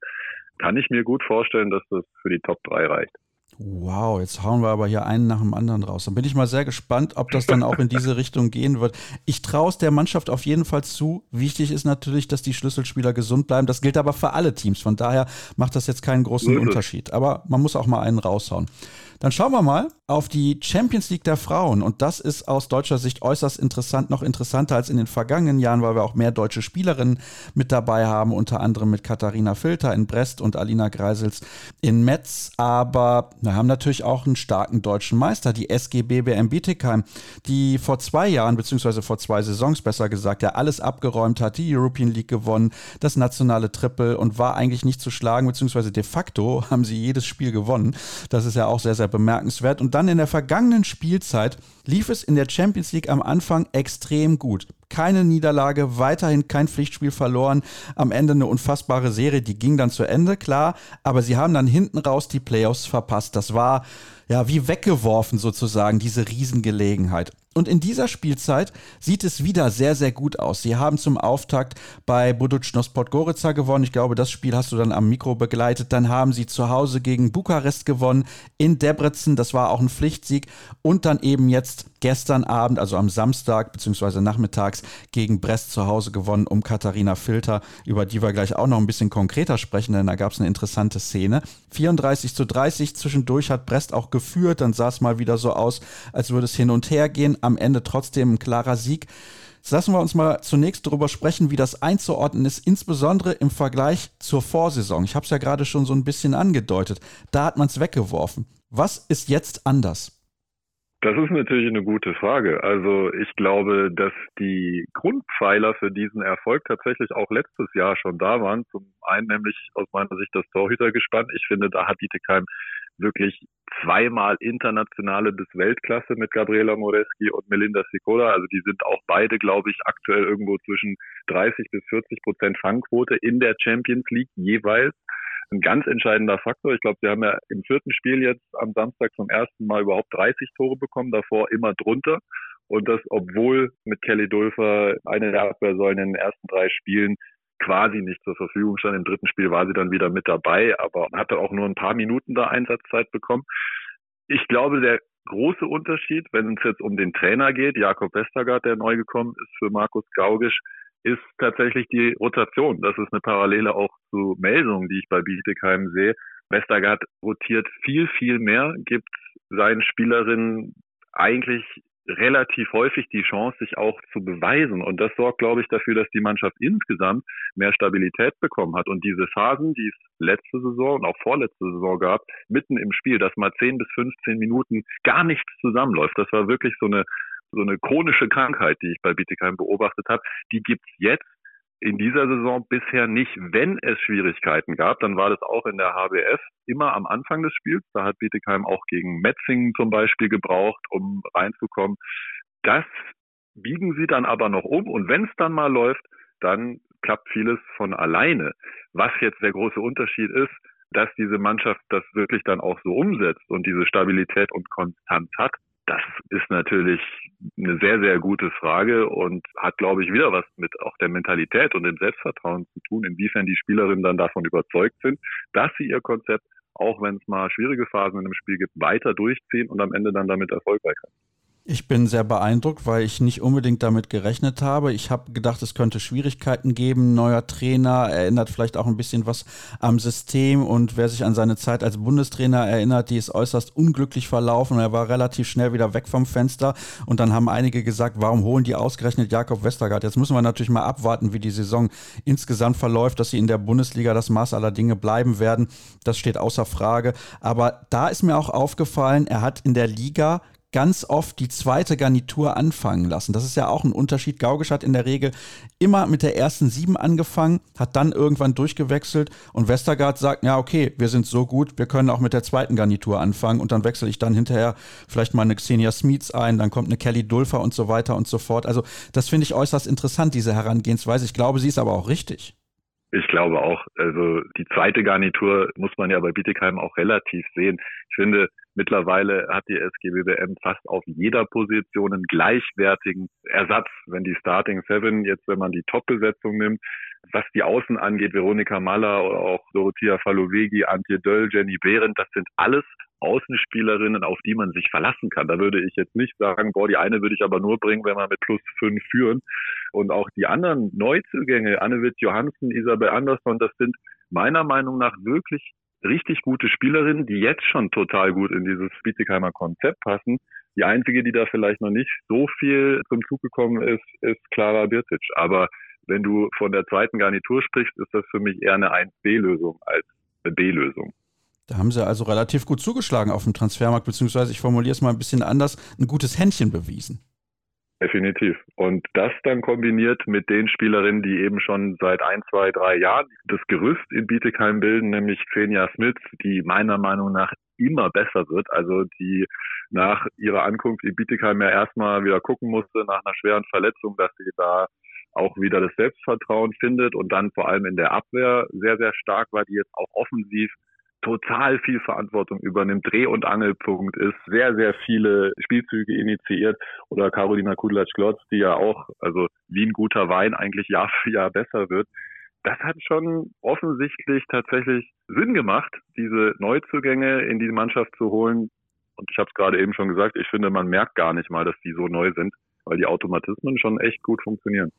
C: kann ich mir gut vorstellen, dass das für die Top 3 reicht.
A: Wow, jetzt hauen wir aber hier einen nach dem anderen raus. Dann bin ich mal sehr gespannt, ob das dann auch in diese (laughs) Richtung gehen wird. Ich traue es der Mannschaft auf jeden Fall zu. Wichtig ist natürlich, dass die Schlüsselspieler gesund bleiben. Das gilt aber für alle Teams. Von daher macht das jetzt keinen großen Unterschied. Aber man muss auch mal einen raushauen. Dann schauen wir mal auf die Champions League der Frauen. Und das ist aus deutscher Sicht äußerst interessant, noch interessanter als in den vergangenen Jahren, weil wir auch mehr deutsche Spielerinnen mit dabei haben, unter anderem mit Katharina Filter in Brest und Alina Greisels in Metz. Aber wir haben natürlich auch einen starken deutschen Meister, die SG BBM Bietigheim, die vor zwei Jahren, beziehungsweise vor zwei Saisons besser gesagt, ja alles abgeräumt hat, die European League gewonnen, das nationale Triple und war eigentlich nicht zu schlagen, beziehungsweise de facto (laughs) haben sie jedes Spiel gewonnen. Das ist ja auch sehr, sehr bemerkenswert. Und dann in der vergangenen Spielzeit lief es in der Champions League am Anfang extrem gut. Keine Niederlage, weiterhin kein Pflichtspiel verloren. Am Ende eine unfassbare Serie, die ging dann zu Ende, klar. Aber sie haben dann hinten raus die Playoffs verpasst. Das war ja wie weggeworfen sozusagen, diese Riesengelegenheit. Und in dieser Spielzeit sieht es wieder sehr, sehr gut aus. Sie haben zum Auftakt bei Buducnos Podgorica gewonnen. Ich glaube, das Spiel hast du dann am Mikro begleitet. Dann haben sie zu Hause gegen Bukarest gewonnen, in Debrecen. Das war auch ein Pflichtsieg. Und dann eben jetzt gestern Abend, also am Samstag bzw. nachmittags gegen Brest zu Hause gewonnen um Katharina Filter, über die wir gleich auch noch ein bisschen konkreter sprechen, denn da gab es eine interessante Szene. 34 zu 30 zwischendurch hat Brest auch geführt, dann sah es mal wieder so aus, als würde es hin und her gehen. Am Ende trotzdem ein klarer Sieg. Lassen wir uns mal zunächst darüber sprechen, wie das einzuordnen ist, insbesondere im Vergleich zur Vorsaison. Ich habe es ja gerade schon so ein bisschen angedeutet. Da hat man es weggeworfen. Was ist jetzt anders?
C: Das ist natürlich eine gute Frage. Also ich glaube, dass die Grundpfeiler für diesen Erfolg tatsächlich auch letztes Jahr schon da waren. Zum einen nämlich aus meiner Sicht das Torhütergespann. Ich finde, da hat Dietekheim wirklich zweimal internationale bis Weltklasse mit Gabriela Moreski und Melinda Sikola. Also die sind auch beide, glaube ich, aktuell irgendwo zwischen 30 bis 40 Prozent Fangquote in der Champions League jeweils ein ganz entscheidender Faktor. Ich glaube, sie haben ja im vierten Spiel jetzt am Samstag zum ersten Mal überhaupt 30 Tore bekommen, davor immer drunter. Und das, obwohl mit Kelly Dulfer eine der Abwehrsäulen in den ersten drei Spielen quasi nicht zur Verfügung stand. Im dritten Spiel war sie dann wieder mit dabei, aber hatte auch nur ein paar Minuten da Einsatzzeit bekommen. Ich glaube, der große Unterschied, wenn es jetzt um den Trainer geht, Jakob Westergaard, der neu gekommen ist für Markus Gaugisch, ist tatsächlich die Rotation. Das ist eine Parallele auch zu Melsungen, die ich bei Bietigheim sehe. Westergaard rotiert viel, viel mehr, gibt seinen Spielerinnen eigentlich relativ häufig die Chance, sich auch zu beweisen. Und das sorgt, glaube ich, dafür, dass die Mannschaft insgesamt mehr Stabilität bekommen hat. Und diese Phasen, die es letzte Saison und auch vorletzte Saison gab, mitten im Spiel, dass mal 10 bis 15 Minuten gar nichts zusammenläuft, das war wirklich so eine so eine chronische Krankheit, die ich bei Bietigheim beobachtet habe, die gibt's jetzt in dieser Saison bisher nicht. Wenn es Schwierigkeiten gab, dann war das auch in der HBF immer am Anfang des Spiels. Da hat Bietigheim auch gegen Metzingen zum Beispiel gebraucht, um reinzukommen. Das biegen sie dann aber noch um und wenn es dann mal läuft, dann klappt vieles von alleine. Was jetzt der große Unterschied ist, dass diese Mannschaft das wirklich dann auch so umsetzt und diese Stabilität und Konstanz hat, das ist natürlich eine sehr, sehr gute Frage und hat, glaube ich, wieder was mit auch der Mentalität und dem Selbstvertrauen zu tun, inwiefern die Spielerinnen dann davon überzeugt sind, dass sie ihr Konzept, auch wenn es mal schwierige Phasen in einem Spiel gibt, weiter durchziehen und am Ende dann damit erfolgreich sind.
A: Ich bin sehr beeindruckt, weil ich nicht unbedingt damit gerechnet habe. Ich habe gedacht, es könnte Schwierigkeiten geben. Neuer Trainer erinnert vielleicht auch ein bisschen was am System. Und wer sich an seine Zeit als Bundestrainer erinnert, die ist äußerst unglücklich verlaufen. Er war relativ schnell wieder weg vom Fenster. Und dann haben einige gesagt, warum holen die ausgerechnet Jakob Westergaard? Jetzt müssen wir natürlich mal abwarten, wie die Saison insgesamt verläuft, dass sie in der Bundesliga das Maß aller Dinge bleiben werden. Das steht außer Frage. Aber da ist mir auch aufgefallen, er hat in der Liga ganz oft die zweite Garnitur anfangen lassen. Das ist ja auch ein Unterschied. Gaugisch hat in der Regel immer mit der ersten sieben angefangen, hat dann irgendwann durchgewechselt und Westergaard sagt, ja, okay, wir sind so gut, wir können auch mit der zweiten Garnitur anfangen und dann wechsle ich dann hinterher vielleicht mal eine Xenia Smits ein, dann kommt eine Kelly Dulfer und so weiter und so fort. Also das finde ich äußerst interessant, diese Herangehensweise. Ich glaube, sie ist aber auch richtig.
C: Ich glaube auch. Also die zweite Garnitur muss man ja bei Bietigheim auch relativ sehen. Ich finde, mittlerweile hat die SGWBM fast auf jeder Position einen gleichwertigen Ersatz, wenn die Starting Seven, jetzt wenn man die Top-Besetzung nimmt, was die Außen angeht, Veronika Maller oder auch Dorothea Falovegi, Antje Döll, Jenny Behrendt, das sind alles Außenspielerinnen, auf die man sich verlassen kann. Da würde ich jetzt nicht sagen, boah, die eine würde ich aber nur bringen, wenn wir mit plus fünf führen. Und auch die anderen Neuzugänge, Annewitt Johansen, Isabel Andersson, das sind meiner Meinung nach wirklich richtig gute Spielerinnen, die jetzt schon total gut in dieses Bietigheimer Konzept passen. Die einzige, die da vielleicht noch nicht so viel zum Zug gekommen ist, ist Clara Birtic. Aber wenn du von der zweiten Garnitur sprichst, ist das für mich eher eine 1B-Lösung als eine B-Lösung.
A: Da haben sie also relativ gut zugeschlagen auf dem Transfermarkt, beziehungsweise ich formuliere es mal ein bisschen anders, ein gutes Händchen bewiesen.
C: Definitiv. Und das dann kombiniert mit den Spielerinnen, die eben schon seit ein, zwei, drei Jahren das Gerüst in Bietigheim bilden, nämlich Xenia Smith, die meiner Meinung nach immer besser wird. Also die nach ihrer Ankunft in Bietigheim ja erstmal wieder gucken musste nach einer schweren Verletzung, dass sie da auch wieder das Selbstvertrauen findet und dann vor allem in der Abwehr sehr, sehr stark war, die jetzt auch offensiv total viel Verantwortung übernimmt, Dreh- und Angelpunkt ist, sehr, sehr viele Spielzüge initiiert oder Carolina Kudlatsch-Glotz, die ja auch, also wie ein guter Wein eigentlich Jahr für Jahr besser wird. Das hat schon offensichtlich tatsächlich Sinn gemacht, diese Neuzugänge in die Mannschaft zu holen. Und ich habe es gerade eben schon gesagt, ich finde, man merkt gar nicht mal, dass die so neu sind, weil die Automatismen schon echt gut funktionieren.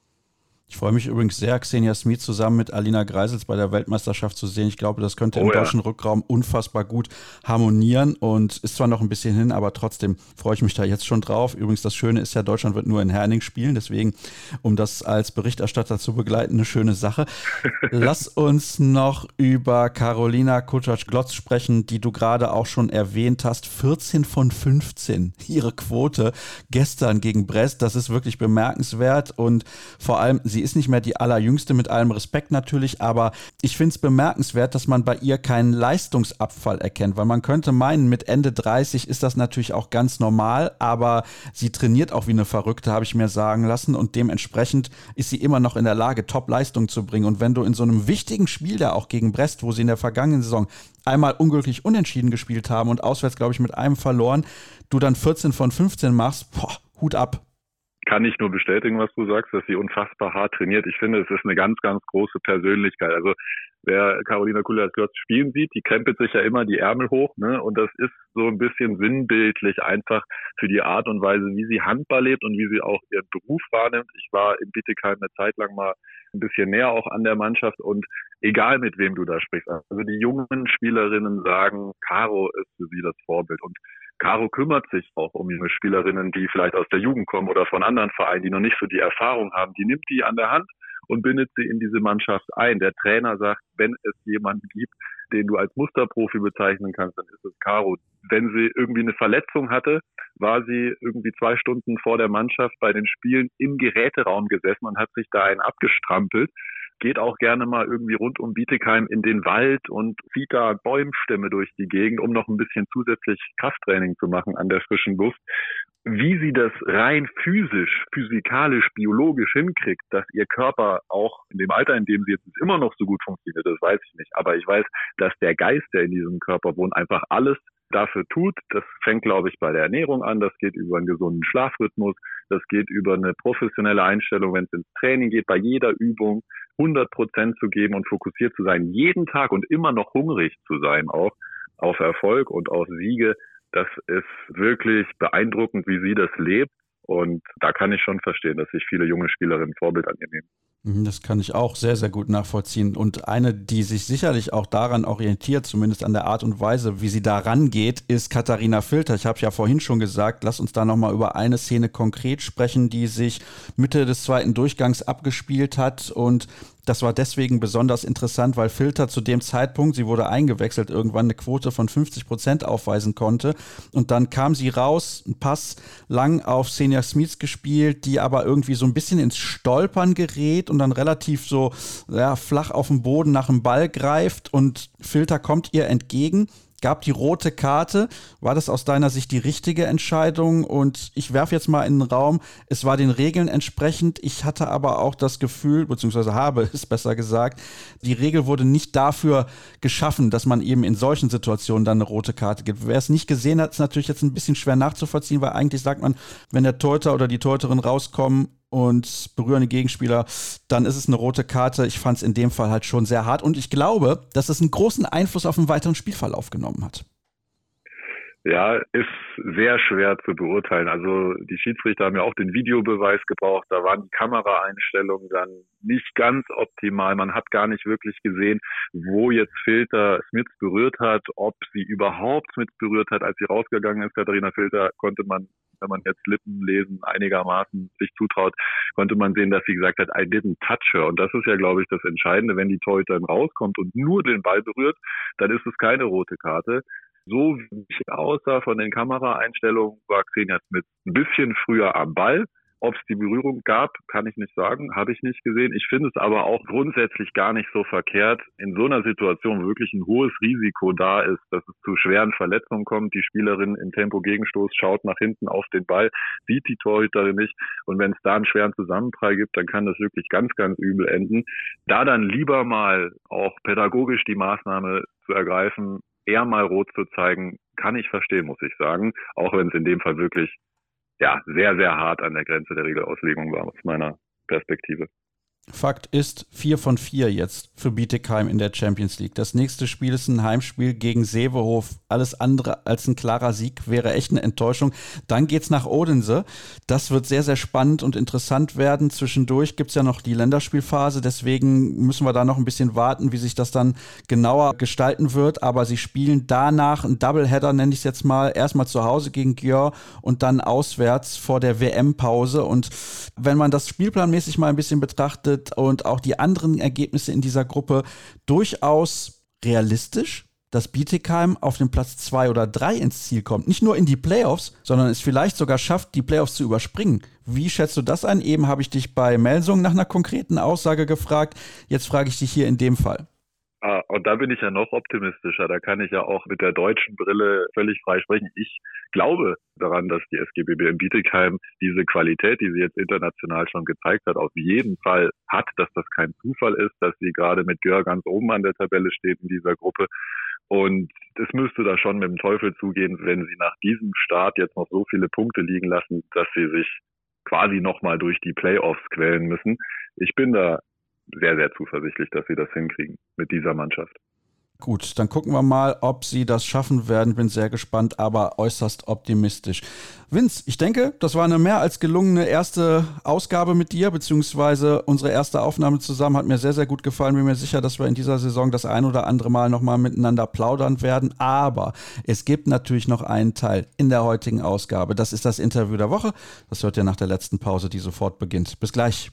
A: Ich freue mich übrigens sehr, Xenia Smith zusammen mit Alina Greisels bei der Weltmeisterschaft zu sehen. Ich glaube, das könnte oh, im ja. deutschen Rückraum unfassbar gut harmonieren und ist zwar noch ein bisschen hin, aber trotzdem freue ich mich da jetzt schon drauf. Übrigens, das Schöne ist ja, Deutschland wird nur in Herning spielen, deswegen, um das als Berichterstatter zu begleiten, eine schöne Sache. (laughs) Lass uns noch über Carolina Kutschatsch-Glotz sprechen, die du gerade auch schon erwähnt hast. 14 von 15, ihre Quote gestern gegen Brest, das ist wirklich bemerkenswert und vor allem, sie Sie ist nicht mehr die allerjüngste, mit allem Respekt natürlich, aber ich finde es bemerkenswert, dass man bei ihr keinen Leistungsabfall erkennt, weil man könnte meinen, mit Ende 30 ist das natürlich auch ganz normal, aber sie trainiert auch wie eine Verrückte, habe ich mir sagen lassen, und dementsprechend ist sie immer noch in der Lage, Top-Leistung zu bringen. Und wenn du in so einem wichtigen Spiel, da auch gegen Brest, wo sie in der vergangenen Saison einmal unglücklich unentschieden gespielt haben und auswärts, glaube ich, mit einem verloren, du dann 14 von 15 machst, boah, Hut ab
C: kann ich nur bestätigen, was du sagst, dass sie unfassbar hart trainiert. Ich finde, es ist eine ganz, ganz große Persönlichkeit. Also wer Carolina Kulas-Glotz spielen sieht, die krempelt sich ja immer die Ärmel hoch, ne? Und das ist so ein bisschen sinnbildlich einfach für die Art und Weise, wie sie Handball lebt und wie sie auch ihren Beruf wahrnimmt. Ich war in Bittigheim eine Zeit lang mal ein bisschen näher auch an der Mannschaft und egal mit wem du da sprichst. Also die jungen Spielerinnen sagen, Caro ist für sie das Vorbild und Caro kümmert sich auch um junge Spielerinnen, die vielleicht aus der Jugend kommen oder von anderen Vereinen, die noch nicht so die Erfahrung haben. Die nimmt die an der Hand und bindet sie in diese Mannschaft ein. Der Trainer sagt, wenn es jemanden gibt, den du als Musterprofi bezeichnen kannst, dann ist es Caro. Wenn sie irgendwie eine Verletzung hatte, war sie irgendwie zwei Stunden vor der Mannschaft bei den Spielen im Geräteraum gesessen und hat sich da einen abgestrampelt geht auch gerne mal irgendwie rund um Bietigheim in den Wald und zieht da Bäumstämme durch die Gegend, um noch ein bisschen zusätzlich Krafttraining zu machen an der frischen Luft. Wie sie das rein physisch, physikalisch, biologisch hinkriegt, dass ihr Körper auch in dem Alter, in dem sie jetzt ist, immer noch so gut funktioniert, das weiß ich nicht. Aber ich weiß, dass der Geist, der in diesem Körper wohnt, einfach alles dafür tut. Das fängt, glaube ich, bei der Ernährung an. Das geht über einen gesunden Schlafrhythmus. Das geht über eine professionelle Einstellung, wenn es ins Training geht, bei jeder Übung 100 Prozent zu geben und fokussiert zu sein, jeden Tag und immer noch hungrig zu sein, auch auf Erfolg und auf Siege. Das ist wirklich beeindruckend, wie sie das lebt. Und da kann ich schon verstehen, dass sich viele junge Spielerinnen Vorbild an ihr nehmen.
A: Mhm, das kann ich auch sehr, sehr gut nachvollziehen. Und eine, die sich sicherlich auch daran orientiert, zumindest an der Art und Weise, wie sie da rangeht, ist Katharina Filter. Ich habe ja vorhin schon gesagt, lass uns da nochmal über eine Szene konkret sprechen, die sich Mitte des zweiten Durchgangs abgespielt hat und das war deswegen besonders interessant, weil Filter zu dem Zeitpunkt, sie wurde eingewechselt, irgendwann eine Quote von 50 Prozent aufweisen konnte. Und dann kam sie raus, ein Pass lang auf Senior Smith gespielt, die aber irgendwie so ein bisschen ins Stolpern gerät und dann relativ so ja, flach auf dem Boden nach dem Ball greift und Filter kommt ihr entgegen gab die rote Karte. War das aus deiner Sicht die richtige Entscheidung? Und ich werfe jetzt mal in den Raum, es war den Regeln entsprechend. Ich hatte aber auch das Gefühl, beziehungsweise habe es besser gesagt, die Regel wurde nicht dafür geschaffen, dass man eben in solchen Situationen dann eine rote Karte gibt. Wer es nicht gesehen hat, ist natürlich jetzt ein bisschen schwer nachzuvollziehen, weil eigentlich sagt man, wenn der Torhüter oder die Torhüterin rauskommen und berühren Gegenspieler, dann ist es eine rote Karte. Ich fand es in dem Fall halt schon sehr hart und ich glaube, dass es einen großen Einfluss auf den weiteren Spielverlauf genommen hat.
C: Ja, ist sehr schwer zu beurteilen. Also die Schiedsrichter haben ja auch den Videobeweis gebraucht. Da waren die Kameraeinstellungen dann nicht ganz optimal. Man hat gar nicht wirklich gesehen, wo jetzt Filter Smith berührt hat, ob sie überhaupt Smith berührt hat. Als sie rausgegangen ist, Katharina Filter, konnte man wenn man jetzt Lippen lesen einigermaßen sich zutraut, konnte man sehen, dass sie gesagt hat, I didn't touch her. Und das ist ja, glaube ich, das Entscheidende. Wenn die Torhüterin rauskommt und nur den Ball berührt, dann ist es keine rote Karte. So wie ich aussah von den Kameraeinstellungen, war Xenia Smith ein bisschen früher am Ball. Ob es die Berührung gab, kann ich nicht sagen, habe ich nicht gesehen. Ich finde es aber auch grundsätzlich gar nicht so verkehrt, in so einer Situation wo wirklich ein hohes Risiko da ist, dass es zu schweren Verletzungen kommt. Die Spielerin im Tempo-Gegenstoß schaut nach hinten auf den Ball, sieht die Torhüterin nicht. Und wenn es da einen schweren Zusammenprall gibt, dann kann das wirklich ganz, ganz übel enden. Da dann lieber mal auch pädagogisch die Maßnahme zu ergreifen, eher mal rot zu zeigen, kann ich verstehen, muss ich sagen. Auch wenn es in dem Fall wirklich ja sehr, sehr hart an der Grenze der Regelauslegung war aus meiner Perspektive.
A: Fakt ist, 4 von 4 jetzt für Bietigheim in der Champions League. Das nächste Spiel ist ein Heimspiel gegen Seehof. Alles andere als ein klarer Sieg wäre echt eine Enttäuschung. Dann geht's nach Odense. Das wird sehr, sehr spannend und interessant werden. Zwischendurch gibt's ja noch die Länderspielphase. Deswegen müssen wir da noch ein bisschen warten, wie sich das dann genauer gestalten wird. Aber sie spielen danach einen Doubleheader, nenne ich es jetzt mal. Erstmal zu Hause gegen Gjör und dann auswärts vor der WM-Pause. Und wenn man das spielplanmäßig mal ein bisschen betrachtet, betrachtet und auch die anderen Ergebnisse in dieser Gruppe durchaus realistisch, dass Bietigheim auf den Platz zwei oder drei ins Ziel kommt. Nicht nur in die Playoffs, sondern es vielleicht sogar schafft, die Playoffs zu überspringen. Wie schätzt du das ein? Eben habe ich dich bei Melsung nach einer konkreten Aussage gefragt. Jetzt frage ich dich hier in dem Fall.
C: Ah, und da bin ich ja noch optimistischer. Da kann ich ja auch mit der deutschen Brille völlig frei sprechen. Ich glaube daran, dass die SGBB in Bietigheim diese Qualität, die sie jetzt international schon gezeigt hat, auf jeden Fall hat, dass das kein Zufall ist, dass sie gerade mit Gör ganz oben an der Tabelle steht in dieser Gruppe. Und es müsste da schon mit dem Teufel zugehen, wenn sie nach diesem Start jetzt noch so viele Punkte liegen lassen, dass sie sich quasi nochmal durch die Playoffs quälen müssen. Ich bin da sehr, sehr zuversichtlich, dass sie das hinkriegen mit dieser Mannschaft.
A: Gut, dann gucken wir mal, ob sie das schaffen werden. Bin sehr gespannt, aber äußerst optimistisch. Vince, ich denke, das war eine mehr als gelungene erste Ausgabe mit dir, beziehungsweise unsere erste Aufnahme zusammen hat mir sehr, sehr gut gefallen. Bin mir sicher, dass wir in dieser Saison das ein oder andere Mal nochmal miteinander plaudern werden. Aber es gibt natürlich noch einen Teil in der heutigen Ausgabe. Das ist das Interview der Woche. Das hört ihr nach der letzten Pause, die sofort beginnt. Bis gleich.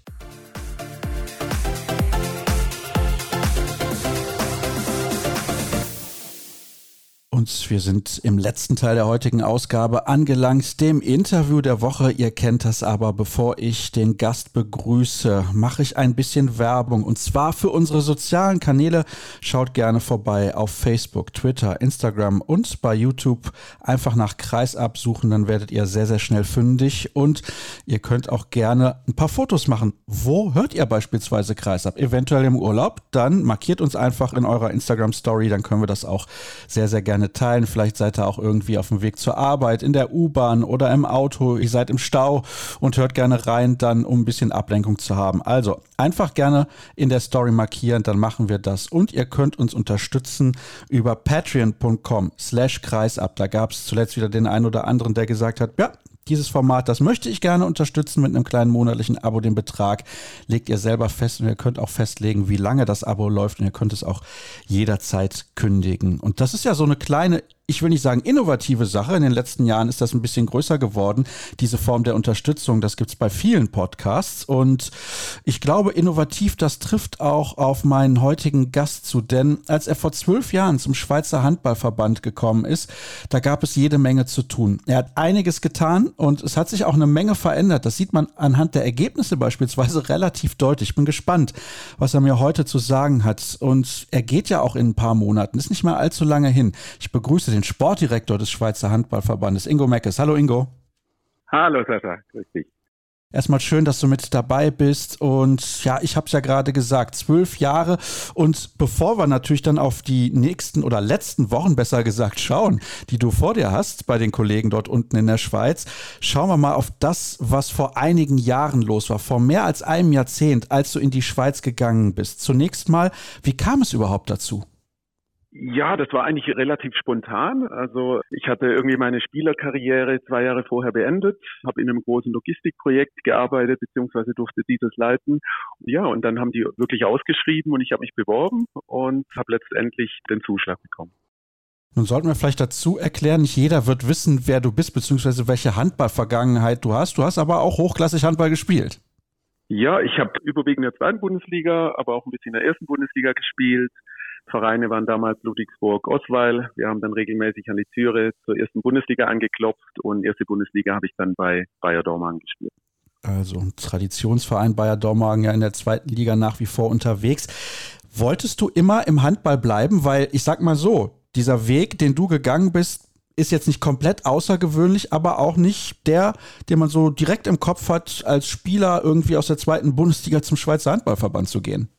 A: Und wir sind im letzten Teil der heutigen Ausgabe angelangt, dem Interview der Woche. Ihr kennt das aber, bevor ich den Gast begrüße, mache ich ein bisschen Werbung. Und zwar für unsere sozialen Kanäle. Schaut gerne vorbei auf Facebook, Twitter, Instagram und bei YouTube. Einfach nach Kreisab suchen, dann werdet ihr sehr, sehr schnell fündig. Und ihr könnt auch gerne ein paar Fotos machen. Wo hört ihr beispielsweise Kreisab? Eventuell im Urlaub? Dann markiert uns einfach in eurer Instagram-Story, dann können wir das auch sehr, sehr gerne gerne teilen. Vielleicht seid ihr auch irgendwie auf dem Weg zur Arbeit, in der U-Bahn oder im Auto. Ihr seid im Stau und hört gerne rein, dann um ein bisschen Ablenkung zu haben. Also einfach gerne in der Story markieren, dann machen wir das. Und ihr könnt uns unterstützen über patreon.com slash kreisab. Da gab es zuletzt wieder den einen oder anderen, der gesagt hat, ja, dieses Format, das möchte ich gerne unterstützen mit einem kleinen monatlichen Abo. Den Betrag legt ihr selber fest und ihr könnt auch festlegen, wie lange das Abo läuft und ihr könnt es auch jederzeit kündigen. Und das ist ja so eine kleine ich will nicht sagen innovative Sache. In den letzten Jahren ist das ein bisschen größer geworden, diese Form der Unterstützung. Das gibt es bei vielen Podcasts. Und ich glaube, innovativ, das trifft auch auf meinen heutigen Gast zu. Denn als er vor zwölf Jahren zum Schweizer Handballverband gekommen ist, da gab es jede Menge zu tun. Er hat einiges getan und es hat sich auch eine Menge verändert. Das sieht man anhand der Ergebnisse beispielsweise (laughs) relativ deutlich. Ich bin gespannt, was er mir heute zu sagen hat. Und er geht ja auch in ein paar Monaten. Ist nicht mehr allzu lange hin. Ich begrüße den Sportdirektor des Schweizer Handballverbandes, Ingo Meckes. Hallo Ingo.
D: Hallo Sascha, grüß dich.
A: Erstmal schön, dass du mit dabei bist. Und ja, ich habe es ja gerade gesagt, zwölf Jahre. Und bevor wir natürlich dann auf die nächsten oder letzten Wochen besser gesagt schauen, die du vor dir hast bei den Kollegen dort unten in der Schweiz, schauen wir mal auf das, was vor einigen Jahren los war, vor mehr als einem Jahrzehnt, als du in die Schweiz gegangen bist. Zunächst mal, wie kam es überhaupt dazu?
D: Ja, das war eigentlich relativ spontan. Also ich hatte irgendwie meine Spielerkarriere zwei Jahre vorher beendet, habe in einem großen Logistikprojekt gearbeitet, beziehungsweise durfte dieses leiten. Ja, und dann haben die wirklich ausgeschrieben und ich habe mich beworben und habe letztendlich den Zuschlag bekommen.
A: Nun sollten wir vielleicht dazu erklären, nicht jeder wird wissen, wer du bist, beziehungsweise welche Handballvergangenheit du hast. Du hast aber auch hochklassig Handball gespielt.
D: Ja, ich habe überwiegend in der zweiten Bundesliga, aber auch ein bisschen in der ersten Bundesliga gespielt. Vereine waren damals Ludwigsburg, Osweil. Wir haben dann regelmäßig an die Türe zur ersten Bundesliga angeklopft und erste Bundesliga habe ich dann bei Bayer Dormagen gespielt.
A: Also ein Traditionsverein Bayer Dormagen ja in der zweiten Liga nach wie vor unterwegs. Wolltest du immer im Handball bleiben? Weil ich sag mal so, dieser Weg, den du gegangen bist, ist jetzt nicht komplett außergewöhnlich, aber auch nicht der, den man so direkt im Kopf hat, als Spieler irgendwie aus der zweiten Bundesliga zum Schweizer Handballverband zu gehen.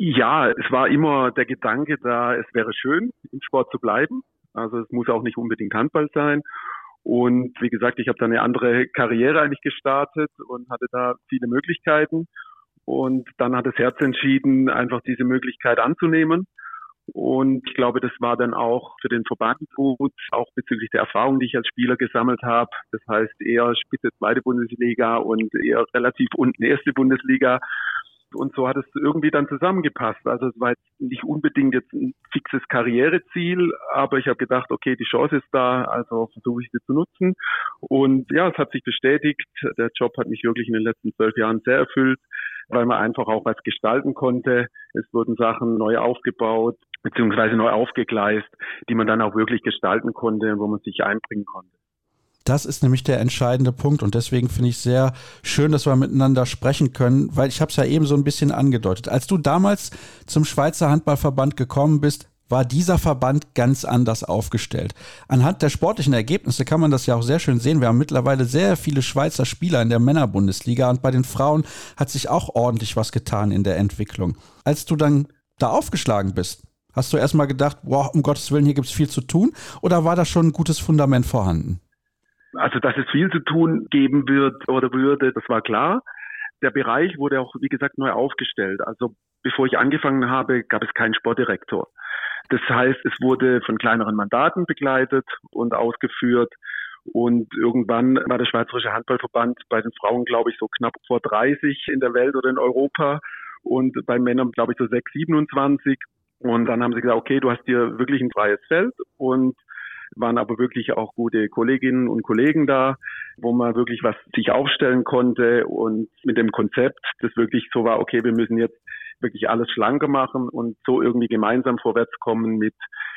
D: Ja, es war immer der Gedanke da, es wäre schön, im Sport zu bleiben. Also es muss auch nicht unbedingt Handball sein. Und wie gesagt, ich habe da eine andere Karriere eigentlich gestartet und hatte da viele Möglichkeiten. Und dann hat das Herz entschieden, einfach diese Möglichkeit anzunehmen. Und ich glaube, das war dann auch für den Verband gut, auch bezüglich der Erfahrung, die ich als Spieler gesammelt habe. Das heißt eher Spitze zweite Bundesliga und eher relativ unten erste Bundesliga. Und so hat es irgendwie dann zusammengepasst. Also es war jetzt nicht unbedingt jetzt ein fixes Karriereziel, aber ich habe gedacht, okay, die Chance ist da, also versuche ich sie zu nutzen. Und ja, es hat sich bestätigt. Der Job hat mich wirklich in den letzten zwölf Jahren sehr erfüllt, weil man einfach auch was gestalten konnte. Es wurden Sachen neu aufgebaut beziehungsweise neu aufgegleist, die man dann auch wirklich gestalten konnte wo man sich einbringen konnte.
A: Das ist nämlich der entscheidende Punkt und deswegen finde ich sehr schön, dass wir miteinander sprechen können, weil ich habe es ja eben so ein bisschen angedeutet. Als du damals zum Schweizer Handballverband gekommen bist, war dieser Verband ganz anders aufgestellt. Anhand der sportlichen Ergebnisse kann man das ja auch sehr schön sehen. Wir haben mittlerweile sehr viele Schweizer Spieler in der Männerbundesliga und bei den Frauen hat sich auch ordentlich was getan in der Entwicklung. Als du dann da aufgeschlagen bist, hast du erstmal gedacht, boah, um Gottes Willen, hier gibt es viel zu tun oder war da schon ein gutes Fundament vorhanden?
D: Also, dass es viel zu tun geben wird oder würde, das war klar. Der Bereich wurde auch, wie gesagt, neu aufgestellt. Also, bevor ich angefangen habe, gab es keinen Sportdirektor. Das heißt, es wurde von kleineren Mandaten begleitet und ausgeführt. Und irgendwann war der Schweizerische Handballverband bei den Frauen, glaube ich, so knapp vor 30 in der Welt oder in Europa und bei Männern, glaube ich, so 6, 27. Und dann haben sie gesagt, okay, du hast hier wirklich ein freies Feld und waren aber wirklich auch gute Kolleginnen und Kollegen da, wo man wirklich was sich aufstellen konnte und mit dem Konzept, das wirklich so war, okay, wir müssen jetzt wirklich alles schlanker machen und so irgendwie gemeinsam vorwärts kommen mit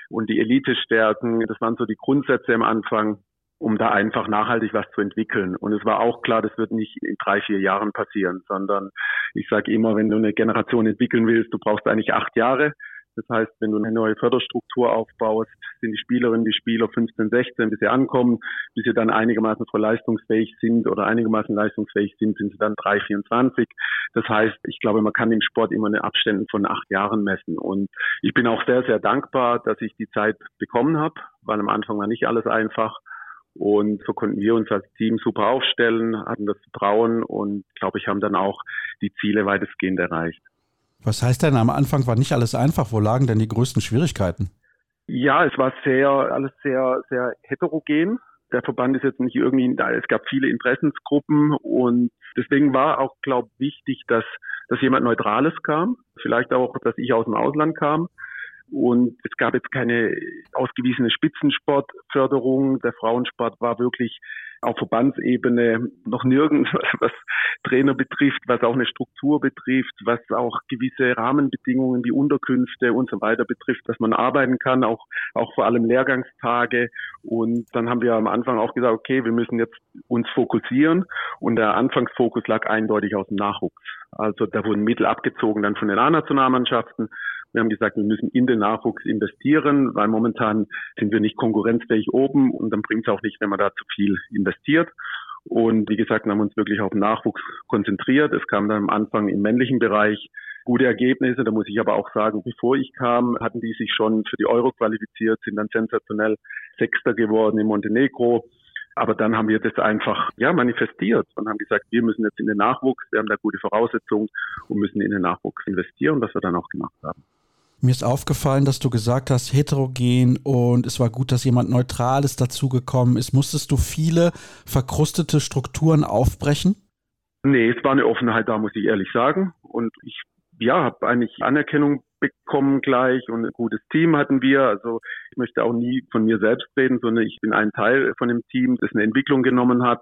D: und die Elite stärken. Das waren so die Grundsätze am Anfang, um da einfach nachhaltig was zu entwickeln. Und es war auch klar, das wird nicht in drei, vier Jahren passieren, sondern ich sage immer, wenn du eine Generation entwickeln willst, du brauchst eigentlich acht Jahre. Das heißt, wenn du eine neue Förderstruktur aufbaust, sind die Spielerinnen, die Spieler 15, 16, bis sie ankommen, bis sie dann einigermaßen leistungsfähig sind oder einigermaßen leistungsfähig sind, sind sie dann 3, 24. Das heißt, ich glaube, man kann im Sport immer eine Abstände von acht Jahren messen. Und ich bin auch sehr, sehr dankbar, dass ich die Zeit bekommen habe, weil am Anfang war nicht alles einfach. Und so konnten wir uns als Team super aufstellen, hatten das Vertrauen und glaube ich, haben dann auch die Ziele weitestgehend erreicht.
A: Was heißt denn, am Anfang war nicht alles einfach? Wo lagen denn die größten Schwierigkeiten?
D: Ja, es war sehr, alles sehr, sehr heterogen. Der Verband ist jetzt nicht irgendwie, da es gab viele Interessensgruppen und deswegen war auch, glaube ich, wichtig, dass, dass jemand Neutrales kam. Vielleicht auch, dass ich aus dem Ausland kam. Und es gab jetzt keine ausgewiesene Spitzensportförderung. Der Frauensport war wirklich auf Verbandsebene noch nirgends, (laughs) was Trainer betrifft, was auch eine Struktur betrifft, was auch gewisse Rahmenbedingungen wie Unterkünfte und so weiter betrifft, dass man arbeiten kann, auch, auch vor allem Lehrgangstage. Und dann haben wir am Anfang auch gesagt, okay, wir müssen jetzt uns fokussieren. Und der Anfangsfokus lag eindeutig aus dem Nachwuchs. Also da wurden Mittel abgezogen dann von den A-Nationalmannschaften wir haben gesagt, wir müssen in den Nachwuchs investieren, weil momentan sind wir nicht konkurrenzfähig oben und dann bringt es auch nicht, wenn man da zu viel investiert. Und wie gesagt, haben uns wirklich auf Nachwuchs konzentriert. Es kam dann am Anfang im männlichen Bereich gute Ergebnisse. Da muss ich aber auch sagen, bevor ich kam, hatten die sich schon für die Euro qualifiziert, sind dann sensationell Sechster geworden in Montenegro. Aber dann haben wir das einfach ja manifestiert und haben gesagt, wir müssen jetzt in den Nachwuchs, wir haben da gute Voraussetzungen und müssen in den Nachwuchs investieren, was wir dann auch gemacht haben.
A: Mir ist aufgefallen, dass du gesagt hast, heterogen und es war gut, dass jemand Neutrales dazugekommen ist. Musstest du viele verkrustete Strukturen aufbrechen?
D: Nee, es war eine Offenheit da, muss ich ehrlich sagen. Und ich ja, habe eigentlich Anerkennung bekommen gleich und ein gutes Team hatten wir. Also ich möchte auch nie von mir selbst reden, sondern ich bin ein Teil von dem Team, das eine Entwicklung genommen hat.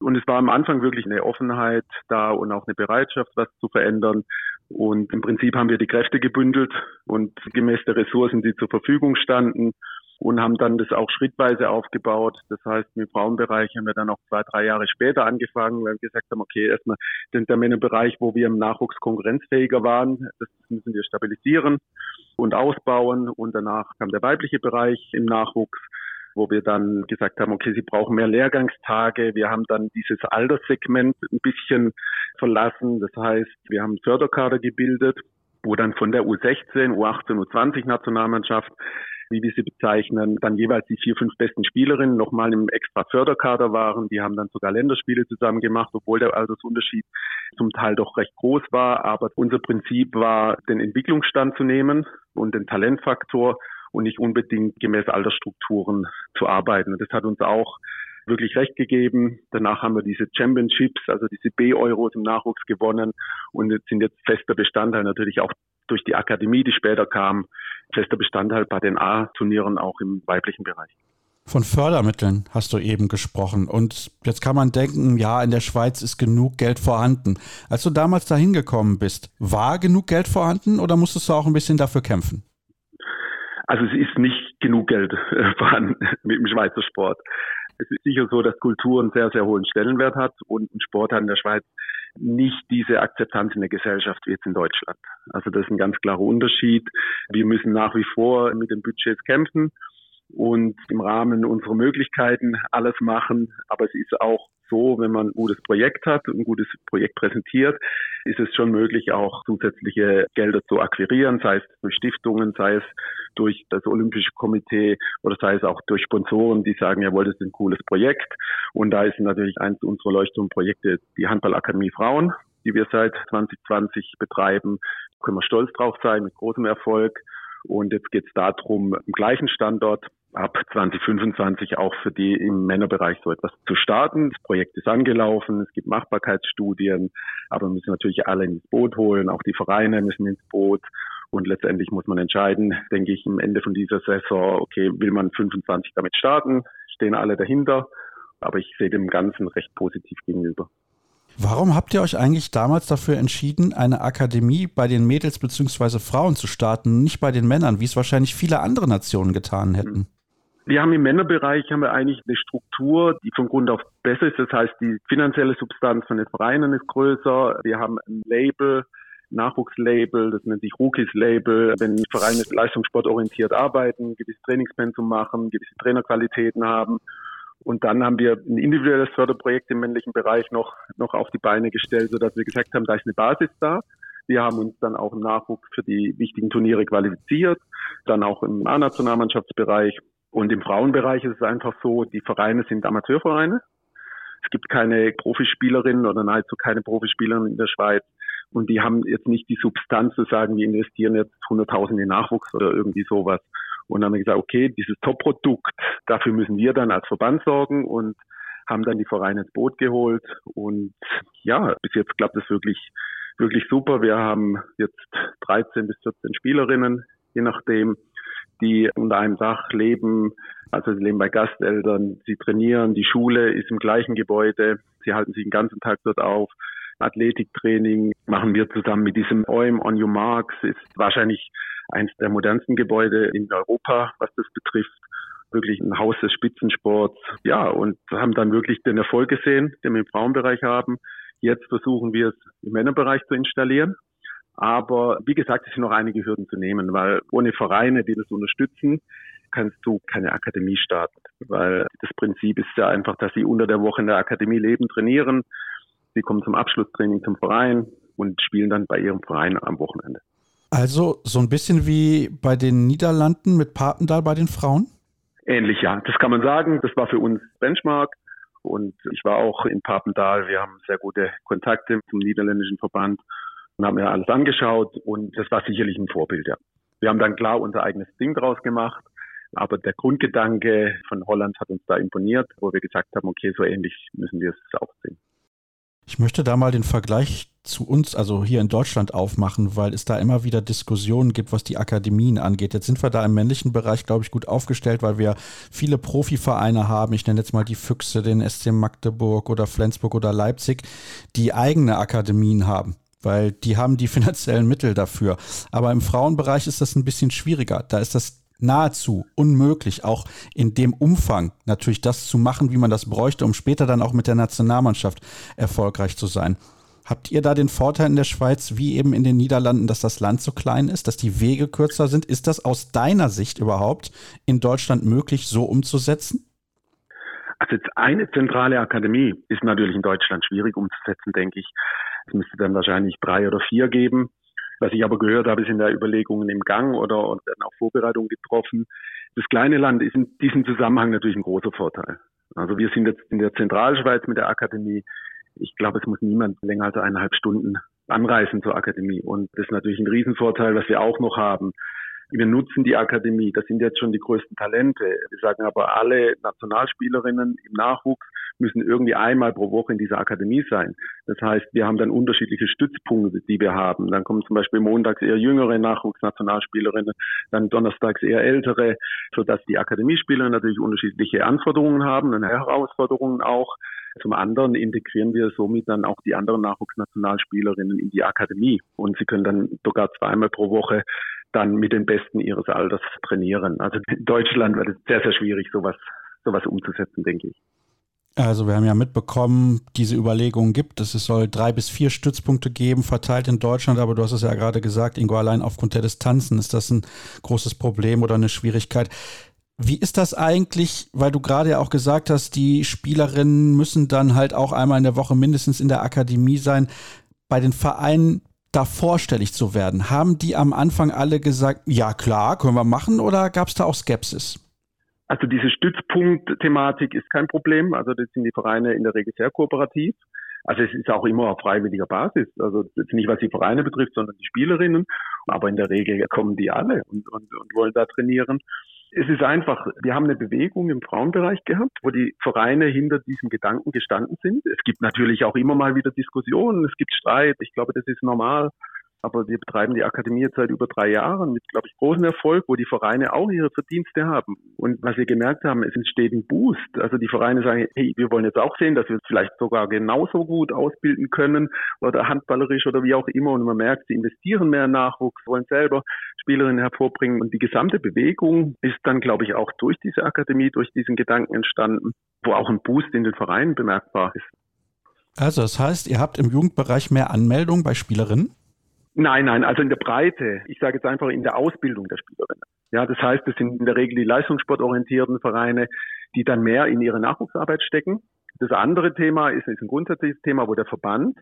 D: Und es war am Anfang wirklich eine Offenheit da und auch eine Bereitschaft, was zu verändern. Und im Prinzip haben wir die Kräfte gebündelt und gemäß der Ressourcen, die zur Verfügung standen und haben dann das auch schrittweise aufgebaut. Das heißt, im Frauenbereich haben wir dann auch zwei, drei Jahre später angefangen, weil wir gesagt haben, okay, erstmal den der Männerbereich, wo wir im Nachwuchs konkurrenzfähiger waren, das müssen wir stabilisieren und ausbauen. Und danach kam der weibliche Bereich im Nachwuchs wo wir dann gesagt haben, okay, sie brauchen mehr Lehrgangstage. Wir haben dann dieses Alterssegment ein bisschen verlassen. Das heißt, wir haben Förderkader gebildet wo dann von der U16, U18, U20 Nationalmannschaft wie wir sie bezeichnen, dann jeweils die vier, fünf besten Spielerinnen nochmal im extra Förderkader waren. Die haben dann sogar Länderspiele zusammen gemacht, obwohl der Altersunterschied zum Teil doch recht groß war. Aber unser Prinzip war, den Entwicklungsstand zu nehmen und den Talentfaktor und nicht unbedingt gemäß Altersstrukturen zu arbeiten. Und das hat uns auch wirklich recht gegeben. Danach haben wir diese Championships, also diese B-Euros im Nachwuchs gewonnen und sind jetzt fester Bestandteil natürlich auch durch die Akademie, die später kam, fester Bestandteil bei den A-Turnieren auch im weiblichen Bereich.
A: Von Fördermitteln hast du eben gesprochen. Und jetzt kann man denken, ja, in der Schweiz ist genug Geld vorhanden. Als du damals dahin gekommen bist, war genug Geld vorhanden oder musstest du auch ein bisschen dafür kämpfen?
D: Also es ist nicht genug Geld äh, (laughs) vorhanden mit dem Schweizer Sport. Es ist sicher so, dass Kultur einen sehr, sehr hohen Stellenwert hat und Sport hat in der Schweiz nicht diese Akzeptanz in der Gesellschaft wie jetzt in Deutschland. Also das ist ein ganz klarer Unterschied. Wir müssen nach wie vor mit den Budgets kämpfen und im Rahmen unserer Möglichkeiten alles machen. Aber es ist auch so, wenn man ein gutes Projekt hat, ein gutes Projekt präsentiert, ist es schon möglich, auch zusätzliche Gelder zu akquirieren, sei es durch Stiftungen, sei es durch das Olympische Komitee oder sei es auch durch Sponsoren, die sagen, jawohl, das ist ein cooles Projekt. Und da ist natürlich eins unserer Leuchtturmprojekte die Handballakademie Frauen, die wir seit 2020 betreiben. Da können wir stolz drauf sein, mit großem Erfolg. Und jetzt geht es darum, im gleichen Standort ab 2025 auch für die im Männerbereich so etwas zu starten. Das Projekt ist angelaufen, es gibt Machbarkeitsstudien, aber wir müssen natürlich alle ins Boot holen, auch die Vereine müssen ins Boot. Und letztendlich muss man entscheiden, denke ich, am Ende von dieser Saison, okay, will man 25 damit starten, stehen alle dahinter. Aber ich sehe dem Ganzen recht positiv gegenüber.
A: Warum habt ihr euch eigentlich damals dafür entschieden, eine Akademie bei den Mädels bzw. Frauen zu starten, nicht bei den Männern, wie es wahrscheinlich viele andere Nationen getan hätten?
D: Wir haben im Männerbereich haben wir eigentlich eine Struktur, die von Grund auf besser ist. Das heißt, die finanzielle Substanz von den Vereinen ist größer. Wir haben ein Label, Nachwuchslabel, das nennt sich Rookies Label. Wenn Vereine leistungssportorientiert arbeiten, gewisse Trainingspensum machen, gewisse Trainerqualitäten haben. Und dann haben wir ein individuelles Förderprojekt im männlichen Bereich noch, noch auf die Beine gestellt, sodass wir gesagt haben, da ist eine Basis da. Wir haben uns dann auch im Nachwuchs für die wichtigen Turniere qualifiziert, dann auch im A-Nationalmannschaftsbereich und im Frauenbereich ist es einfach so, die Vereine sind Amateurvereine. Es gibt keine Profispielerinnen oder nahezu keine Profispielerinnen in der Schweiz. Und die haben jetzt nicht die Substanz zu sagen, wir investieren jetzt 100.000 in Nachwuchs oder irgendwie sowas. Und dann haben wir gesagt, okay, dieses Top-Produkt, dafür müssen wir dann als Verband sorgen und haben dann die Vereine ins Boot geholt. Und ja, bis jetzt klappt es wirklich, wirklich super. Wir haben jetzt 13 bis 14 Spielerinnen, je nachdem die unter einem Dach leben. Also sie leben bei Gasteltern, sie trainieren, die Schule ist im gleichen Gebäude, sie halten sich den ganzen Tag dort auf. Athletiktraining machen wir zusammen mit diesem OIM on Your Marks, ist wahrscheinlich eines der modernsten Gebäude in Europa, was das betrifft. Wirklich ein Haus des Spitzensports. Ja, und haben dann wirklich den Erfolg gesehen, den wir im Frauenbereich haben. Jetzt versuchen wir es im Männerbereich zu installieren. Aber wie gesagt, es sind noch einige Hürden zu nehmen, weil ohne Vereine, die das unterstützen, kannst du keine Akademie starten. Weil das Prinzip ist ja einfach, dass sie unter der Woche in der Akademie leben, trainieren. Sie kommen zum Abschlusstraining zum Verein und spielen dann bei ihrem Verein am Wochenende.
A: Also so ein bisschen wie bei den Niederlanden mit Papendal bei den Frauen?
D: Ähnlich, ja. Das kann man sagen. Das war für uns Benchmark. Und ich war auch in Papendal. Wir haben sehr gute Kontakte zum niederländischen Verband und haben mir alles angeschaut und das war sicherlich ein Vorbild, ja. Wir haben dann klar unser eigenes Ding draus gemacht, aber der Grundgedanke von Holland hat uns da imponiert, wo wir gesagt haben, okay, so ähnlich müssen wir es auch sehen.
A: Ich möchte da mal den Vergleich zu uns, also hier in Deutschland aufmachen, weil es da immer wieder Diskussionen gibt, was die Akademien angeht. Jetzt sind wir da im männlichen Bereich, glaube ich, gut aufgestellt, weil wir viele Profivereine haben. Ich nenne jetzt mal die Füchse, den SC Magdeburg oder Flensburg oder Leipzig, die eigene Akademien haben weil die haben die (laughs) finanziellen Mittel dafür. Aber im Frauenbereich ist das ein bisschen schwieriger. Da ist das nahezu unmöglich, auch in dem Umfang natürlich das zu machen, wie man das bräuchte, um später dann auch mit der Nationalmannschaft erfolgreich zu sein. Habt ihr da den Vorteil in der Schweiz, wie eben in den Niederlanden, dass das Land so klein ist, dass die Wege kürzer sind? Ist das aus deiner Sicht überhaupt in Deutschland möglich, so umzusetzen?
D: Also jetzt eine zentrale Akademie ist natürlich in Deutschland schwierig umzusetzen, denke ich. Es müsste dann wahrscheinlich drei oder vier geben. Was ich aber gehört habe, sind da Überlegungen im Gang oder, werden auch Vorbereitungen getroffen. Das kleine Land ist in diesem Zusammenhang natürlich ein großer Vorteil. Also wir sind jetzt in der Zentralschweiz mit der Akademie. Ich glaube, es muss niemand länger als eineinhalb Stunden anreisen zur Akademie. Und das ist natürlich ein Riesenvorteil, was wir auch noch haben. Wir nutzen die Akademie. Das sind jetzt schon die größten Talente. Wir sagen aber, alle Nationalspielerinnen im Nachwuchs müssen irgendwie einmal pro Woche in dieser Akademie sein. Das heißt, wir haben dann unterschiedliche Stützpunkte, die wir haben. Dann kommen zum Beispiel montags eher jüngere Nachwuchsnationalspielerinnen, dann donnerstags eher ältere, sodass die Akademiespieler natürlich unterschiedliche Anforderungen haben und Herausforderungen auch. Zum anderen integrieren wir somit dann auch die anderen Nachwuchsnationalspielerinnen in die Akademie und sie können dann sogar zweimal pro Woche dann mit den Besten ihres Alters trainieren. Also in Deutschland wird es sehr, sehr schwierig, sowas, sowas umzusetzen, denke ich.
A: Also wir haben ja mitbekommen, diese Überlegungen gibt es. Es soll drei bis vier Stützpunkte geben, verteilt in Deutschland. Aber du hast es ja gerade gesagt, Ingo, allein aufgrund der Distanzen ist das ein großes Problem oder eine Schwierigkeit. Wie ist das eigentlich, weil du gerade ja auch gesagt hast, die Spielerinnen müssen dann halt auch einmal in der Woche mindestens in der Akademie sein. Bei den Vereinen da vorstellig zu werden. Haben die am Anfang alle gesagt, ja klar, können wir machen oder gab es da auch Skepsis?
D: Also diese Stützpunkt-Thematik ist kein Problem. Also das sind die Vereine in der Regel sehr kooperativ. Also es ist auch immer auf freiwilliger Basis. Also nicht, was die Vereine betrifft, sondern die Spielerinnen. Aber in der Regel kommen die alle und, und, und wollen da trainieren. Es ist einfach, wir haben eine Bewegung im Frauenbereich gehabt, wo die Vereine hinter diesem Gedanken gestanden sind. Es gibt natürlich auch immer mal wieder Diskussionen, es gibt Streit. Ich glaube, das ist normal. Aber wir betreiben die Akademie jetzt seit über drei Jahren mit, glaube ich, großem Erfolg, wo die Vereine auch ihre Verdienste haben. Und was wir gemerkt haben, es entsteht ein Boost. Also die Vereine sagen, hey, wir wollen jetzt auch sehen, dass wir es vielleicht sogar genauso gut ausbilden können oder handballerisch oder wie auch immer. Und man merkt, sie investieren mehr in Nachwuchs, wollen selber Spielerinnen hervorbringen. Und die gesamte Bewegung ist dann, glaube ich, auch durch diese Akademie, durch diesen Gedanken entstanden, wo auch ein Boost in den Vereinen bemerkbar ist.
A: Also das heißt, ihr habt im Jugendbereich mehr Anmeldungen bei Spielerinnen?
D: Nein, nein, also in der Breite. Ich sage jetzt einfach in der Ausbildung der Spielerinnen. Ja, das heißt, es sind in der Regel die leistungssportorientierten Vereine, die dann mehr in ihre Nachwuchsarbeit stecken. Das andere Thema ist, ist ein grundsätzliches Thema, wo der Verband,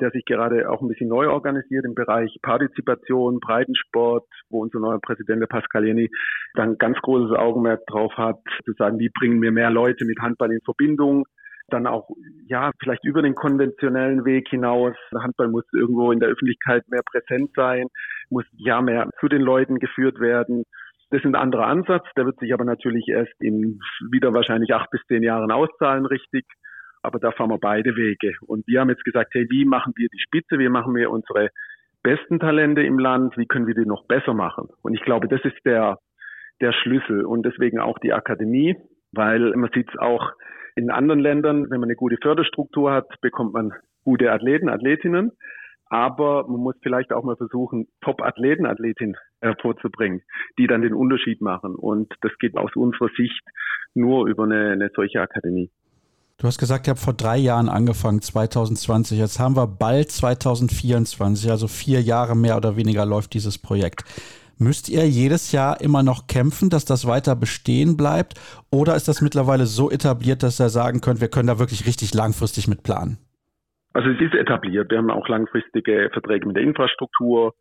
D: der sich gerade auch ein bisschen neu organisiert im Bereich Partizipation, Breitensport, wo unser neuer Präsident, der Pascalieni, dann ganz großes Augenmerk drauf hat, zu sagen, wie bringen wir mehr Leute mit Handball in Verbindung, dann auch, ja, vielleicht über den konventionellen Weg hinaus. Handball muss irgendwo in der Öffentlichkeit mehr präsent sein, muss ja mehr zu den Leuten geführt werden. Das ist ein anderer Ansatz, der wird sich aber natürlich erst in wieder wahrscheinlich acht bis zehn Jahren auszahlen, richtig. Aber da fahren wir beide Wege. Und wir haben jetzt gesagt, hey, wie machen wir die Spitze? Wie machen wir unsere besten Talente im Land? Wie können wir die noch besser machen? Und ich glaube, das ist der, der Schlüssel und deswegen auch die Akademie, weil man sieht es auch in anderen Ländern, wenn man eine gute Förderstruktur hat, bekommt man gute Athleten, Athletinnen. Aber man muss vielleicht auch mal versuchen, Top-Athleten, Athletinnen hervorzubringen, die dann den Unterschied machen. Und das geht aus unserer Sicht nur über eine, eine solche Akademie.
A: Du hast gesagt, ihr habt vor drei Jahren angefangen, 2020. Jetzt haben wir bald 2024, also vier Jahre mehr oder weniger läuft dieses Projekt. Müsst ihr jedes Jahr immer noch kämpfen, dass das weiter bestehen bleibt? Oder ist das mittlerweile so etabliert, dass ihr sagen könnt, wir können da wirklich richtig langfristig mit planen?
D: Also es ist etabliert. Wir haben auch langfristige Verträge mit der Infrastruktur.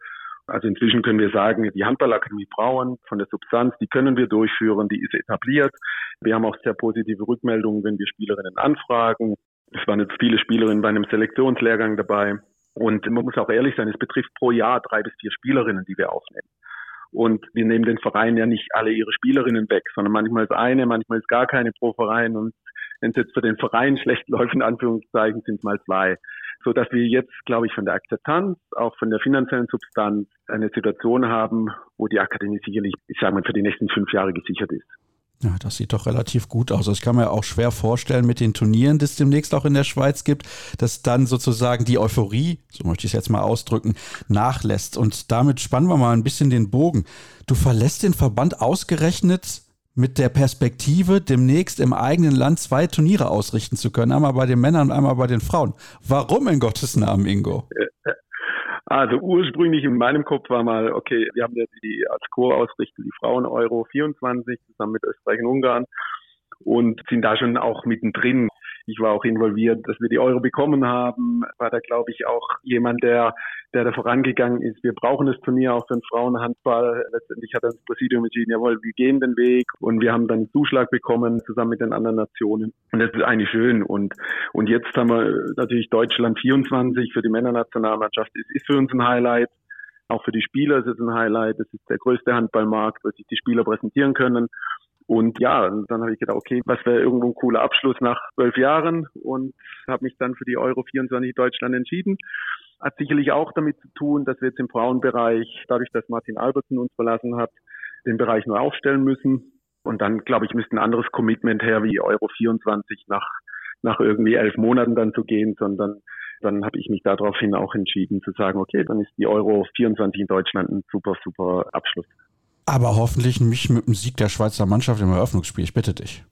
D: Also inzwischen können wir sagen, die Handballakademie Frauen von der Substanz, die können wir durchführen, die ist etabliert. Wir haben auch sehr positive Rückmeldungen, wenn wir Spielerinnen anfragen. Es waren jetzt viele Spielerinnen bei einem Selektionslehrgang dabei. Und man muss auch ehrlich sein, es betrifft pro Jahr drei bis vier Spielerinnen, die wir aufnehmen. Und wir nehmen den Verein ja nicht alle ihre Spielerinnen weg, sondern manchmal ist eine, manchmal ist gar keine pro Verein. Und wenn es jetzt für den Verein (laughs) schlecht läuft, in Anführungszeichen, sind es mal zwei. So dass wir jetzt, glaube ich, von der Akzeptanz, auch von der finanziellen Substanz eine Situation haben, wo die Akademie sicherlich, ich sage mal, für die nächsten fünf Jahre gesichert ist.
A: Ja, das sieht doch relativ gut aus. Ich kann mir auch schwer vorstellen mit den Turnieren, die es demnächst auch in der Schweiz gibt, dass dann sozusagen die Euphorie, so möchte ich es jetzt mal ausdrücken, nachlässt. Und damit spannen wir mal ein bisschen den Bogen. Du verlässt den Verband ausgerechnet mit der Perspektive, demnächst im eigenen Land zwei Turniere ausrichten zu können. Einmal bei den Männern und einmal bei den Frauen. Warum in Gottes Namen, Ingo?
D: Also ursprünglich in meinem Kopf war mal, okay, wir haben ja die als Chor ausrichten die Frauen Euro 24 zusammen mit Österreich und Ungarn und sind da schon auch mittendrin. Ich war auch involviert, dass wir die Euro bekommen haben. War da, glaube ich, auch jemand, der, der da vorangegangen ist. Wir brauchen das Turnier auch für den Frauenhandball. Letztendlich hat das Präsidium entschieden, jawohl, wir gehen den Weg. Und wir haben dann einen Zuschlag bekommen, zusammen mit den anderen Nationen. Und das ist eigentlich schön. Und, und jetzt haben wir natürlich Deutschland 24 für die Männernationalmannschaft. Es ist für uns ein Highlight. Auch für die Spieler ist es ein Highlight. Es ist der größte Handballmarkt, wo sich die Spieler präsentieren können. Und ja, dann habe ich gedacht, okay, was wäre irgendwo ein cooler Abschluss nach zwölf Jahren und habe mich dann für die Euro 24 Deutschland entschieden. Hat sicherlich auch damit zu tun, dass wir jetzt im Frauenbereich, dadurch, dass Martin Albertsen uns verlassen hat, den Bereich neu aufstellen müssen. Und dann, glaube ich, müsste ein anderes Commitment her, wie Euro 24 nach, nach irgendwie elf Monaten dann zu gehen, sondern dann habe ich mich daraufhin auch entschieden zu sagen, okay, dann ist die Euro 24 in Deutschland ein super, super Abschluss.
A: Aber hoffentlich nicht mit dem Sieg der Schweizer Mannschaft im Eröffnungsspiel. Ich bitte dich.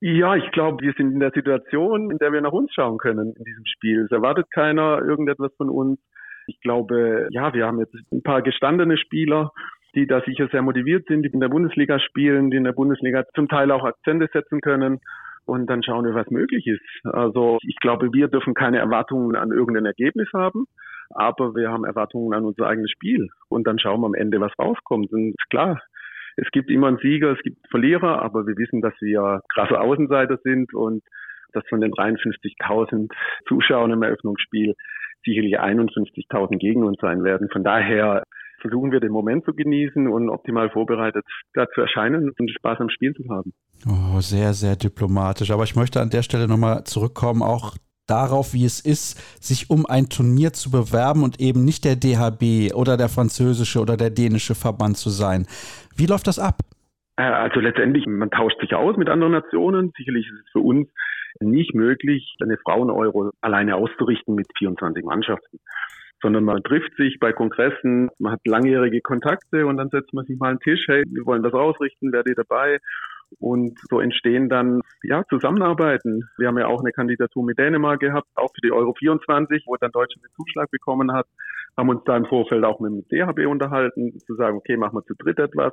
D: Ja, ich glaube, wir sind in der Situation, in der wir nach uns schauen können in diesem Spiel. Es erwartet keiner irgendetwas von uns. Ich glaube, ja, wir haben jetzt ein paar gestandene Spieler, die da sicher sehr motiviert sind, die in der Bundesliga spielen, die in der Bundesliga zum Teil auch Akzente setzen können. Und dann schauen wir, was möglich ist. Also ich glaube, wir dürfen keine Erwartungen an irgendein Ergebnis haben aber wir haben Erwartungen an unser eigenes Spiel. Und dann schauen wir am Ende, was rauskommt. Und ist klar, es gibt immer einen Sieger, es gibt Verlierer, aber wir wissen, dass wir krasse Außenseiter sind und dass von den 53.000 Zuschauern im Eröffnungsspiel sicherlich 51.000 gegen uns sein werden. Von daher versuchen wir den Moment zu genießen und optimal vorbereitet da zu erscheinen und Spaß am Spiel zu haben.
A: Oh, sehr, sehr diplomatisch. Aber ich möchte an der Stelle nochmal zurückkommen, auch darauf, wie es ist, sich um ein Turnier zu bewerben und eben nicht der DHB oder der französische oder der dänische Verband zu sein. Wie läuft das ab?
D: Äh, also letztendlich, man tauscht sich aus mit anderen Nationen. Sicherlich ist es für uns nicht möglich, eine Frauen-Euro alleine auszurichten mit 24 Mannschaften sondern man trifft sich bei Kongressen, man hat langjährige Kontakte und dann setzt man sich mal einen Tisch, hey, wir wollen das ausrichten, wer ihr dabei? Und so entstehen dann ja Zusammenarbeiten. Wir haben ja auch eine Kandidatur mit Dänemark gehabt, auch für die Euro 24, wo dann Deutschland den Zuschlag bekommen hat. Haben uns da im Vorfeld auch mit dem DHB unterhalten, zu sagen, okay, machen wir zu dritt etwas.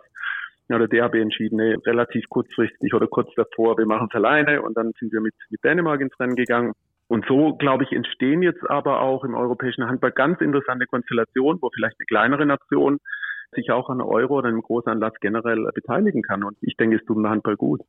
D: Ja, der DHB entschieden, nee, relativ kurzfristig oder kurz davor, wir machen es alleine und dann sind wir mit, mit Dänemark ins Rennen gegangen. Und so, glaube ich, entstehen jetzt aber auch im europäischen Handball ganz interessante Konstellationen, wo vielleicht eine kleinere Nation sich auch an Euro oder einem Großanlass generell beteiligen kann. Und ich denke, es tut dem Handball gut.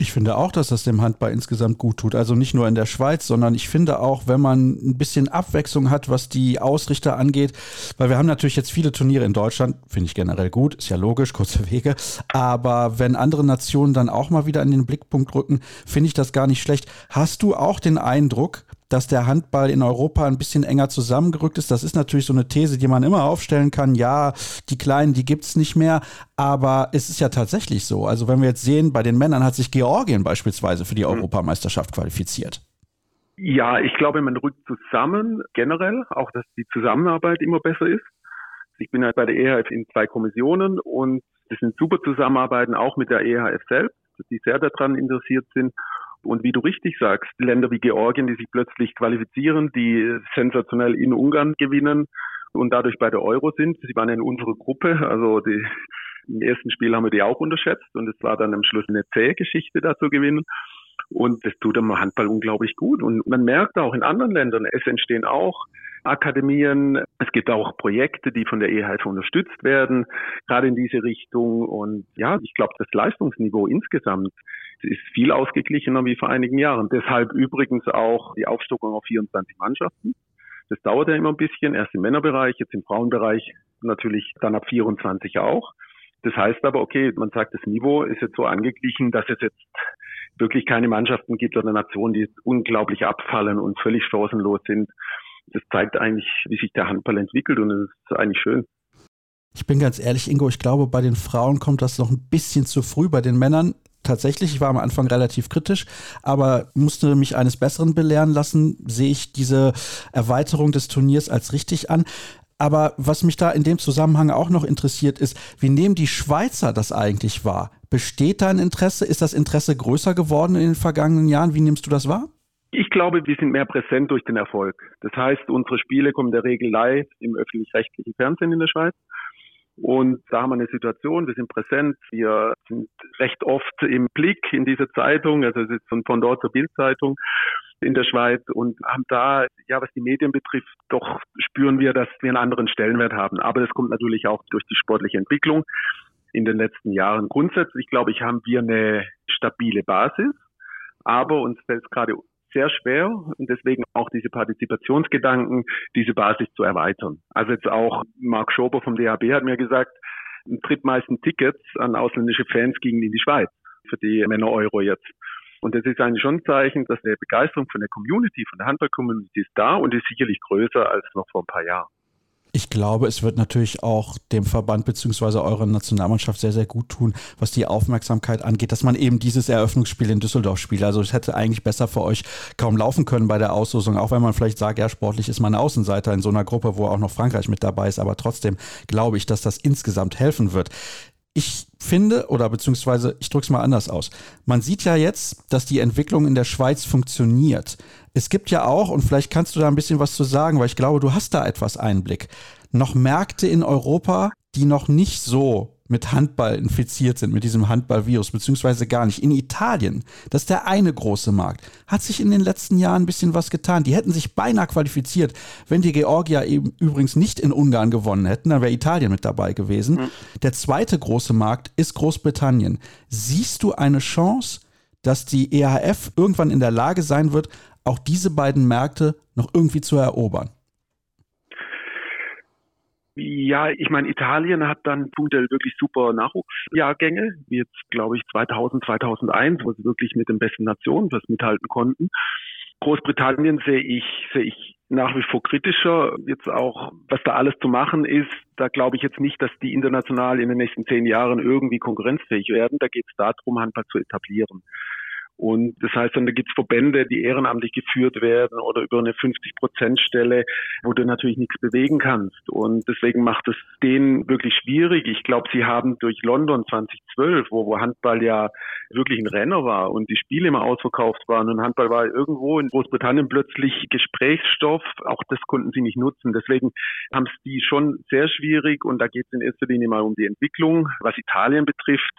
A: Ich finde auch, dass das dem Handball insgesamt gut tut. Also nicht nur in der Schweiz, sondern ich finde auch, wenn man ein bisschen Abwechslung hat, was die Ausrichter angeht, weil wir haben natürlich jetzt viele Turniere in Deutschland, finde ich generell gut, ist ja logisch, kurze Wege. Aber wenn andere Nationen dann auch mal wieder in den Blickpunkt rücken, finde ich das gar nicht schlecht. Hast du auch den Eindruck, dass der Handball in Europa ein bisschen enger zusammengerückt ist. Das ist natürlich so eine These, die man immer aufstellen kann. Ja, die Kleinen, die gibt es nicht mehr. Aber es ist ja tatsächlich so. Also wenn wir jetzt sehen, bei den Männern hat sich Georgien beispielsweise für die mhm. Europameisterschaft qualifiziert.
D: Ja, ich glaube, man rückt zusammen generell, auch dass die Zusammenarbeit immer besser ist. Ich bin halt bei der EHF in zwei Kommissionen und das sind super Zusammenarbeiten auch mit der EHF selbst, die sehr daran interessiert sind. Und wie du richtig sagst, Länder wie Georgien, die sich plötzlich qualifizieren, die sensationell in Ungarn gewinnen und dadurch bei der Euro sind. Sie waren in unserer Gruppe, also die, im ersten Spiel haben wir die auch unterschätzt und es war dann am Schluss eine zähe Geschichte da zu gewinnen. Und das tut am Handball unglaublich gut. Und man merkt auch in anderen Ländern, es entstehen auch Akademien. Es gibt auch Projekte, die von der EHF unterstützt werden, gerade in diese Richtung. Und ja, ich glaube, das Leistungsniveau insgesamt ist viel ausgeglichener wie vor einigen Jahren. Deshalb übrigens auch die Aufstockung auf 24 Mannschaften. Das dauert ja immer ein bisschen, erst im Männerbereich, jetzt im Frauenbereich natürlich dann ab 24 auch. Das heißt aber, okay, man sagt, das Niveau ist jetzt so angeglichen, dass es jetzt wirklich keine Mannschaften gibt oder Nationen, die unglaublich abfallen und völlig chancenlos sind. Das zeigt eigentlich, wie sich der Handball entwickelt und es ist eigentlich schön.
A: Ich bin ganz ehrlich, Ingo, ich glaube, bei den Frauen kommt das noch ein bisschen zu früh. Bei den Männern tatsächlich, ich war am Anfang relativ kritisch, aber musste mich eines Besseren belehren lassen, sehe ich diese Erweiterung des Turniers als richtig an. Aber was mich da in dem Zusammenhang auch noch interessiert ist, wie nehmen die Schweizer das eigentlich wahr? Besteht da ein Interesse? Ist das Interesse größer geworden in den vergangenen Jahren? Wie nimmst du das wahr?
D: Ich glaube, wir sind mehr präsent durch den Erfolg. Das heißt, unsere Spiele kommen in der Regel live im öffentlich-rechtlichen Fernsehen in der Schweiz. Und da haben wir eine Situation, wir sind präsent, wir sind recht oft im Blick in dieser Zeitung, also es ist von dort zur Bildzeitung in der Schweiz und haben da, ja, was die Medien betrifft, doch spüren wir, dass wir einen anderen Stellenwert haben. Aber das kommt natürlich auch durch die sportliche Entwicklung in den letzten Jahren. Grundsätzlich, glaube ich, haben wir eine stabile Basis, aber uns fällt es gerade sehr schwer und deswegen auch diese Partizipationsgedanken, diese Basis zu erweitern. Also jetzt auch Mark Schober vom DHB hat mir gesagt, drittmeisten Tickets an ausländische Fans gingen in die Schweiz für die Männer Euro jetzt. Und das ist eigentlich schon ein Zeichen, dass die Begeisterung von der Community, von der Handball-Community ist da und ist sicherlich größer als noch vor ein paar Jahren.
A: Ich glaube, es wird natürlich auch dem Verband bzw. eurer Nationalmannschaft sehr, sehr gut tun, was die Aufmerksamkeit angeht, dass man eben dieses Eröffnungsspiel in Düsseldorf spielt. Also es hätte eigentlich besser für euch kaum laufen können bei der Auslosung, auch wenn man vielleicht sagt, ja, sportlich ist man Außenseiter in so einer Gruppe, wo auch noch Frankreich mit dabei ist. Aber trotzdem glaube ich, dass das insgesamt helfen wird. Ich finde, oder beziehungsweise ich drücke es mal anders aus. Man sieht ja jetzt, dass die Entwicklung in der Schweiz funktioniert. Es gibt ja auch, und vielleicht kannst du da ein bisschen was zu sagen, weil ich glaube, du hast da etwas Einblick, noch Märkte in Europa, die noch nicht so mit Handball infiziert sind, mit diesem Handballvirus, beziehungsweise gar nicht. In Italien, das ist der eine große Markt, hat sich in den letzten Jahren ein bisschen was getan. Die hätten sich beinahe qualifiziert, wenn die Georgier eben übrigens nicht in Ungarn gewonnen hätten, dann wäre Italien mit dabei gewesen. Mhm. Der zweite große Markt ist Großbritannien. Siehst du eine Chance, dass die EHF irgendwann in der Lage sein wird, auch diese beiden Märkte noch irgendwie zu erobern?
D: Ja, ich meine, Italien hat dann punktuell wirklich super Nachwuchsjahrgänge, wie jetzt, glaube ich, 2000, 2001, wo sie wirklich mit den besten Nationen was mithalten konnten. Großbritannien sehe ich, sehe ich nach wie vor kritischer. Jetzt auch, was da alles zu machen ist, da glaube ich jetzt nicht, dass die international in den nächsten zehn Jahren irgendwie konkurrenzfähig werden. Da geht es darum, Handball zu etablieren. Und das heißt dann, da gibt es Verbände, die ehrenamtlich geführt werden oder über eine 50-Prozent-Stelle, wo du natürlich nichts bewegen kannst. Und deswegen macht es denen wirklich schwierig. Ich glaube, sie haben durch London 2012, wo, wo Handball ja wirklich ein Renner war und die Spiele immer ausverkauft waren und Handball war irgendwo in Großbritannien plötzlich Gesprächsstoff. Auch das konnten sie nicht nutzen. Deswegen haben es die schon sehr schwierig und da geht es in erster Linie mal um die Entwicklung. Was Italien betrifft,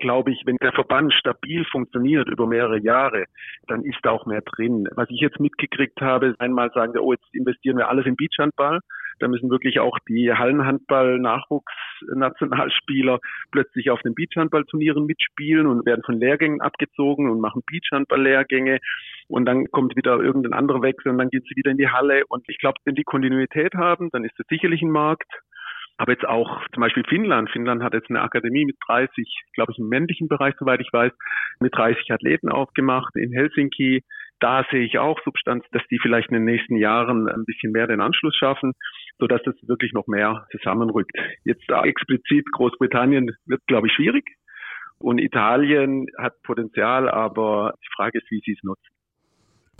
D: glaube ich, wenn der Verband stabil funktioniert über mehrere Jahre, dann ist da auch mehr drin. Was ich jetzt mitgekriegt habe, einmal sagen wir, oh, jetzt investieren wir alles in Beachhandball. Da müssen wirklich auch die Hallenhandball-Nachwuchsnationalspieler plötzlich auf den Beachhandballturnieren mitspielen und werden von Lehrgängen abgezogen und machen Beachhandball-Lehrgänge. Und dann kommt wieder irgendein anderer Wechsel und dann geht sie wieder in die Halle. Und ich glaube, wenn die Kontinuität haben, dann ist das sicherlich ein Markt. Aber jetzt auch zum Beispiel Finnland. Finnland hat jetzt eine Akademie mit 30, glaube ich, im männlichen Bereich, soweit ich weiß, mit 30 Athleten aufgemacht in Helsinki. Da sehe ich auch Substanz, dass die vielleicht in den nächsten Jahren ein bisschen mehr den Anschluss schaffen, sodass das wirklich noch mehr zusammenrückt. Jetzt explizit Großbritannien wird, glaube ich, schwierig. Und Italien hat Potenzial, aber die Frage ist, wie sie es nutzen.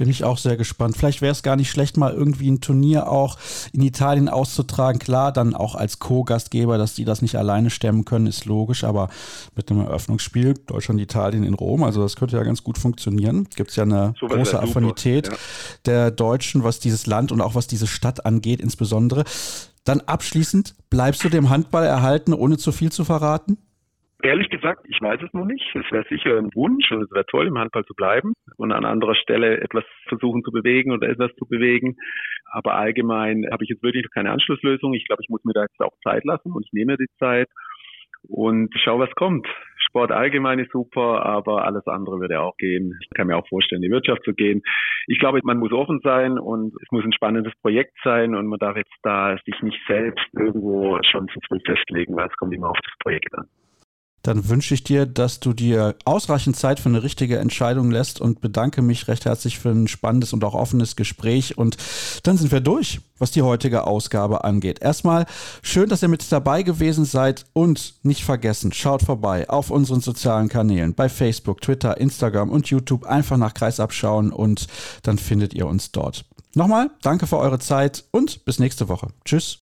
A: Bin ich auch sehr gespannt. Vielleicht wäre es gar nicht schlecht, mal irgendwie ein Turnier auch in Italien auszutragen. Klar, dann auch als Co-Gastgeber, dass die das nicht alleine stemmen können, ist logisch, aber mit einem Eröffnungsspiel Deutschland-Italien in Rom, also das könnte ja ganz gut funktionieren. Gibt es ja eine so große Affinität ja. der Deutschen, was dieses Land und auch was diese Stadt angeht, insbesondere. Dann abschließend, bleibst du dem Handball erhalten, ohne zu viel zu verraten?
D: Ehrlich gesagt, ich weiß es noch nicht. Es wäre sicher ein Wunsch und es wäre toll, im Handball zu bleiben und an anderer Stelle etwas versuchen zu bewegen oder etwas zu bewegen. Aber allgemein habe ich jetzt wirklich keine Anschlusslösung. Ich glaube, ich muss mir da jetzt auch Zeit lassen und ich nehme mir die Zeit und schau, was kommt. Sport allgemein ist super, aber alles andere würde auch gehen. Ich kann mir auch vorstellen, in die Wirtschaft zu gehen. Ich glaube, man muss offen sein und es muss ein spannendes Projekt sein und man darf jetzt da sich nicht selbst irgendwo schon zu früh festlegen, weil es kommt immer auf das Projekt an
A: dann wünsche ich dir, dass du dir ausreichend Zeit für eine richtige Entscheidung lässt und bedanke mich recht herzlich für ein spannendes und auch offenes Gespräch. Und dann sind wir durch, was die heutige Ausgabe angeht. Erstmal schön, dass ihr mit dabei gewesen seid und nicht vergessen, schaut vorbei auf unseren sozialen Kanälen bei Facebook, Twitter, Instagram und YouTube. Einfach nach Kreis abschauen und dann findet ihr uns dort. Nochmal, danke für eure Zeit und bis nächste Woche. Tschüss.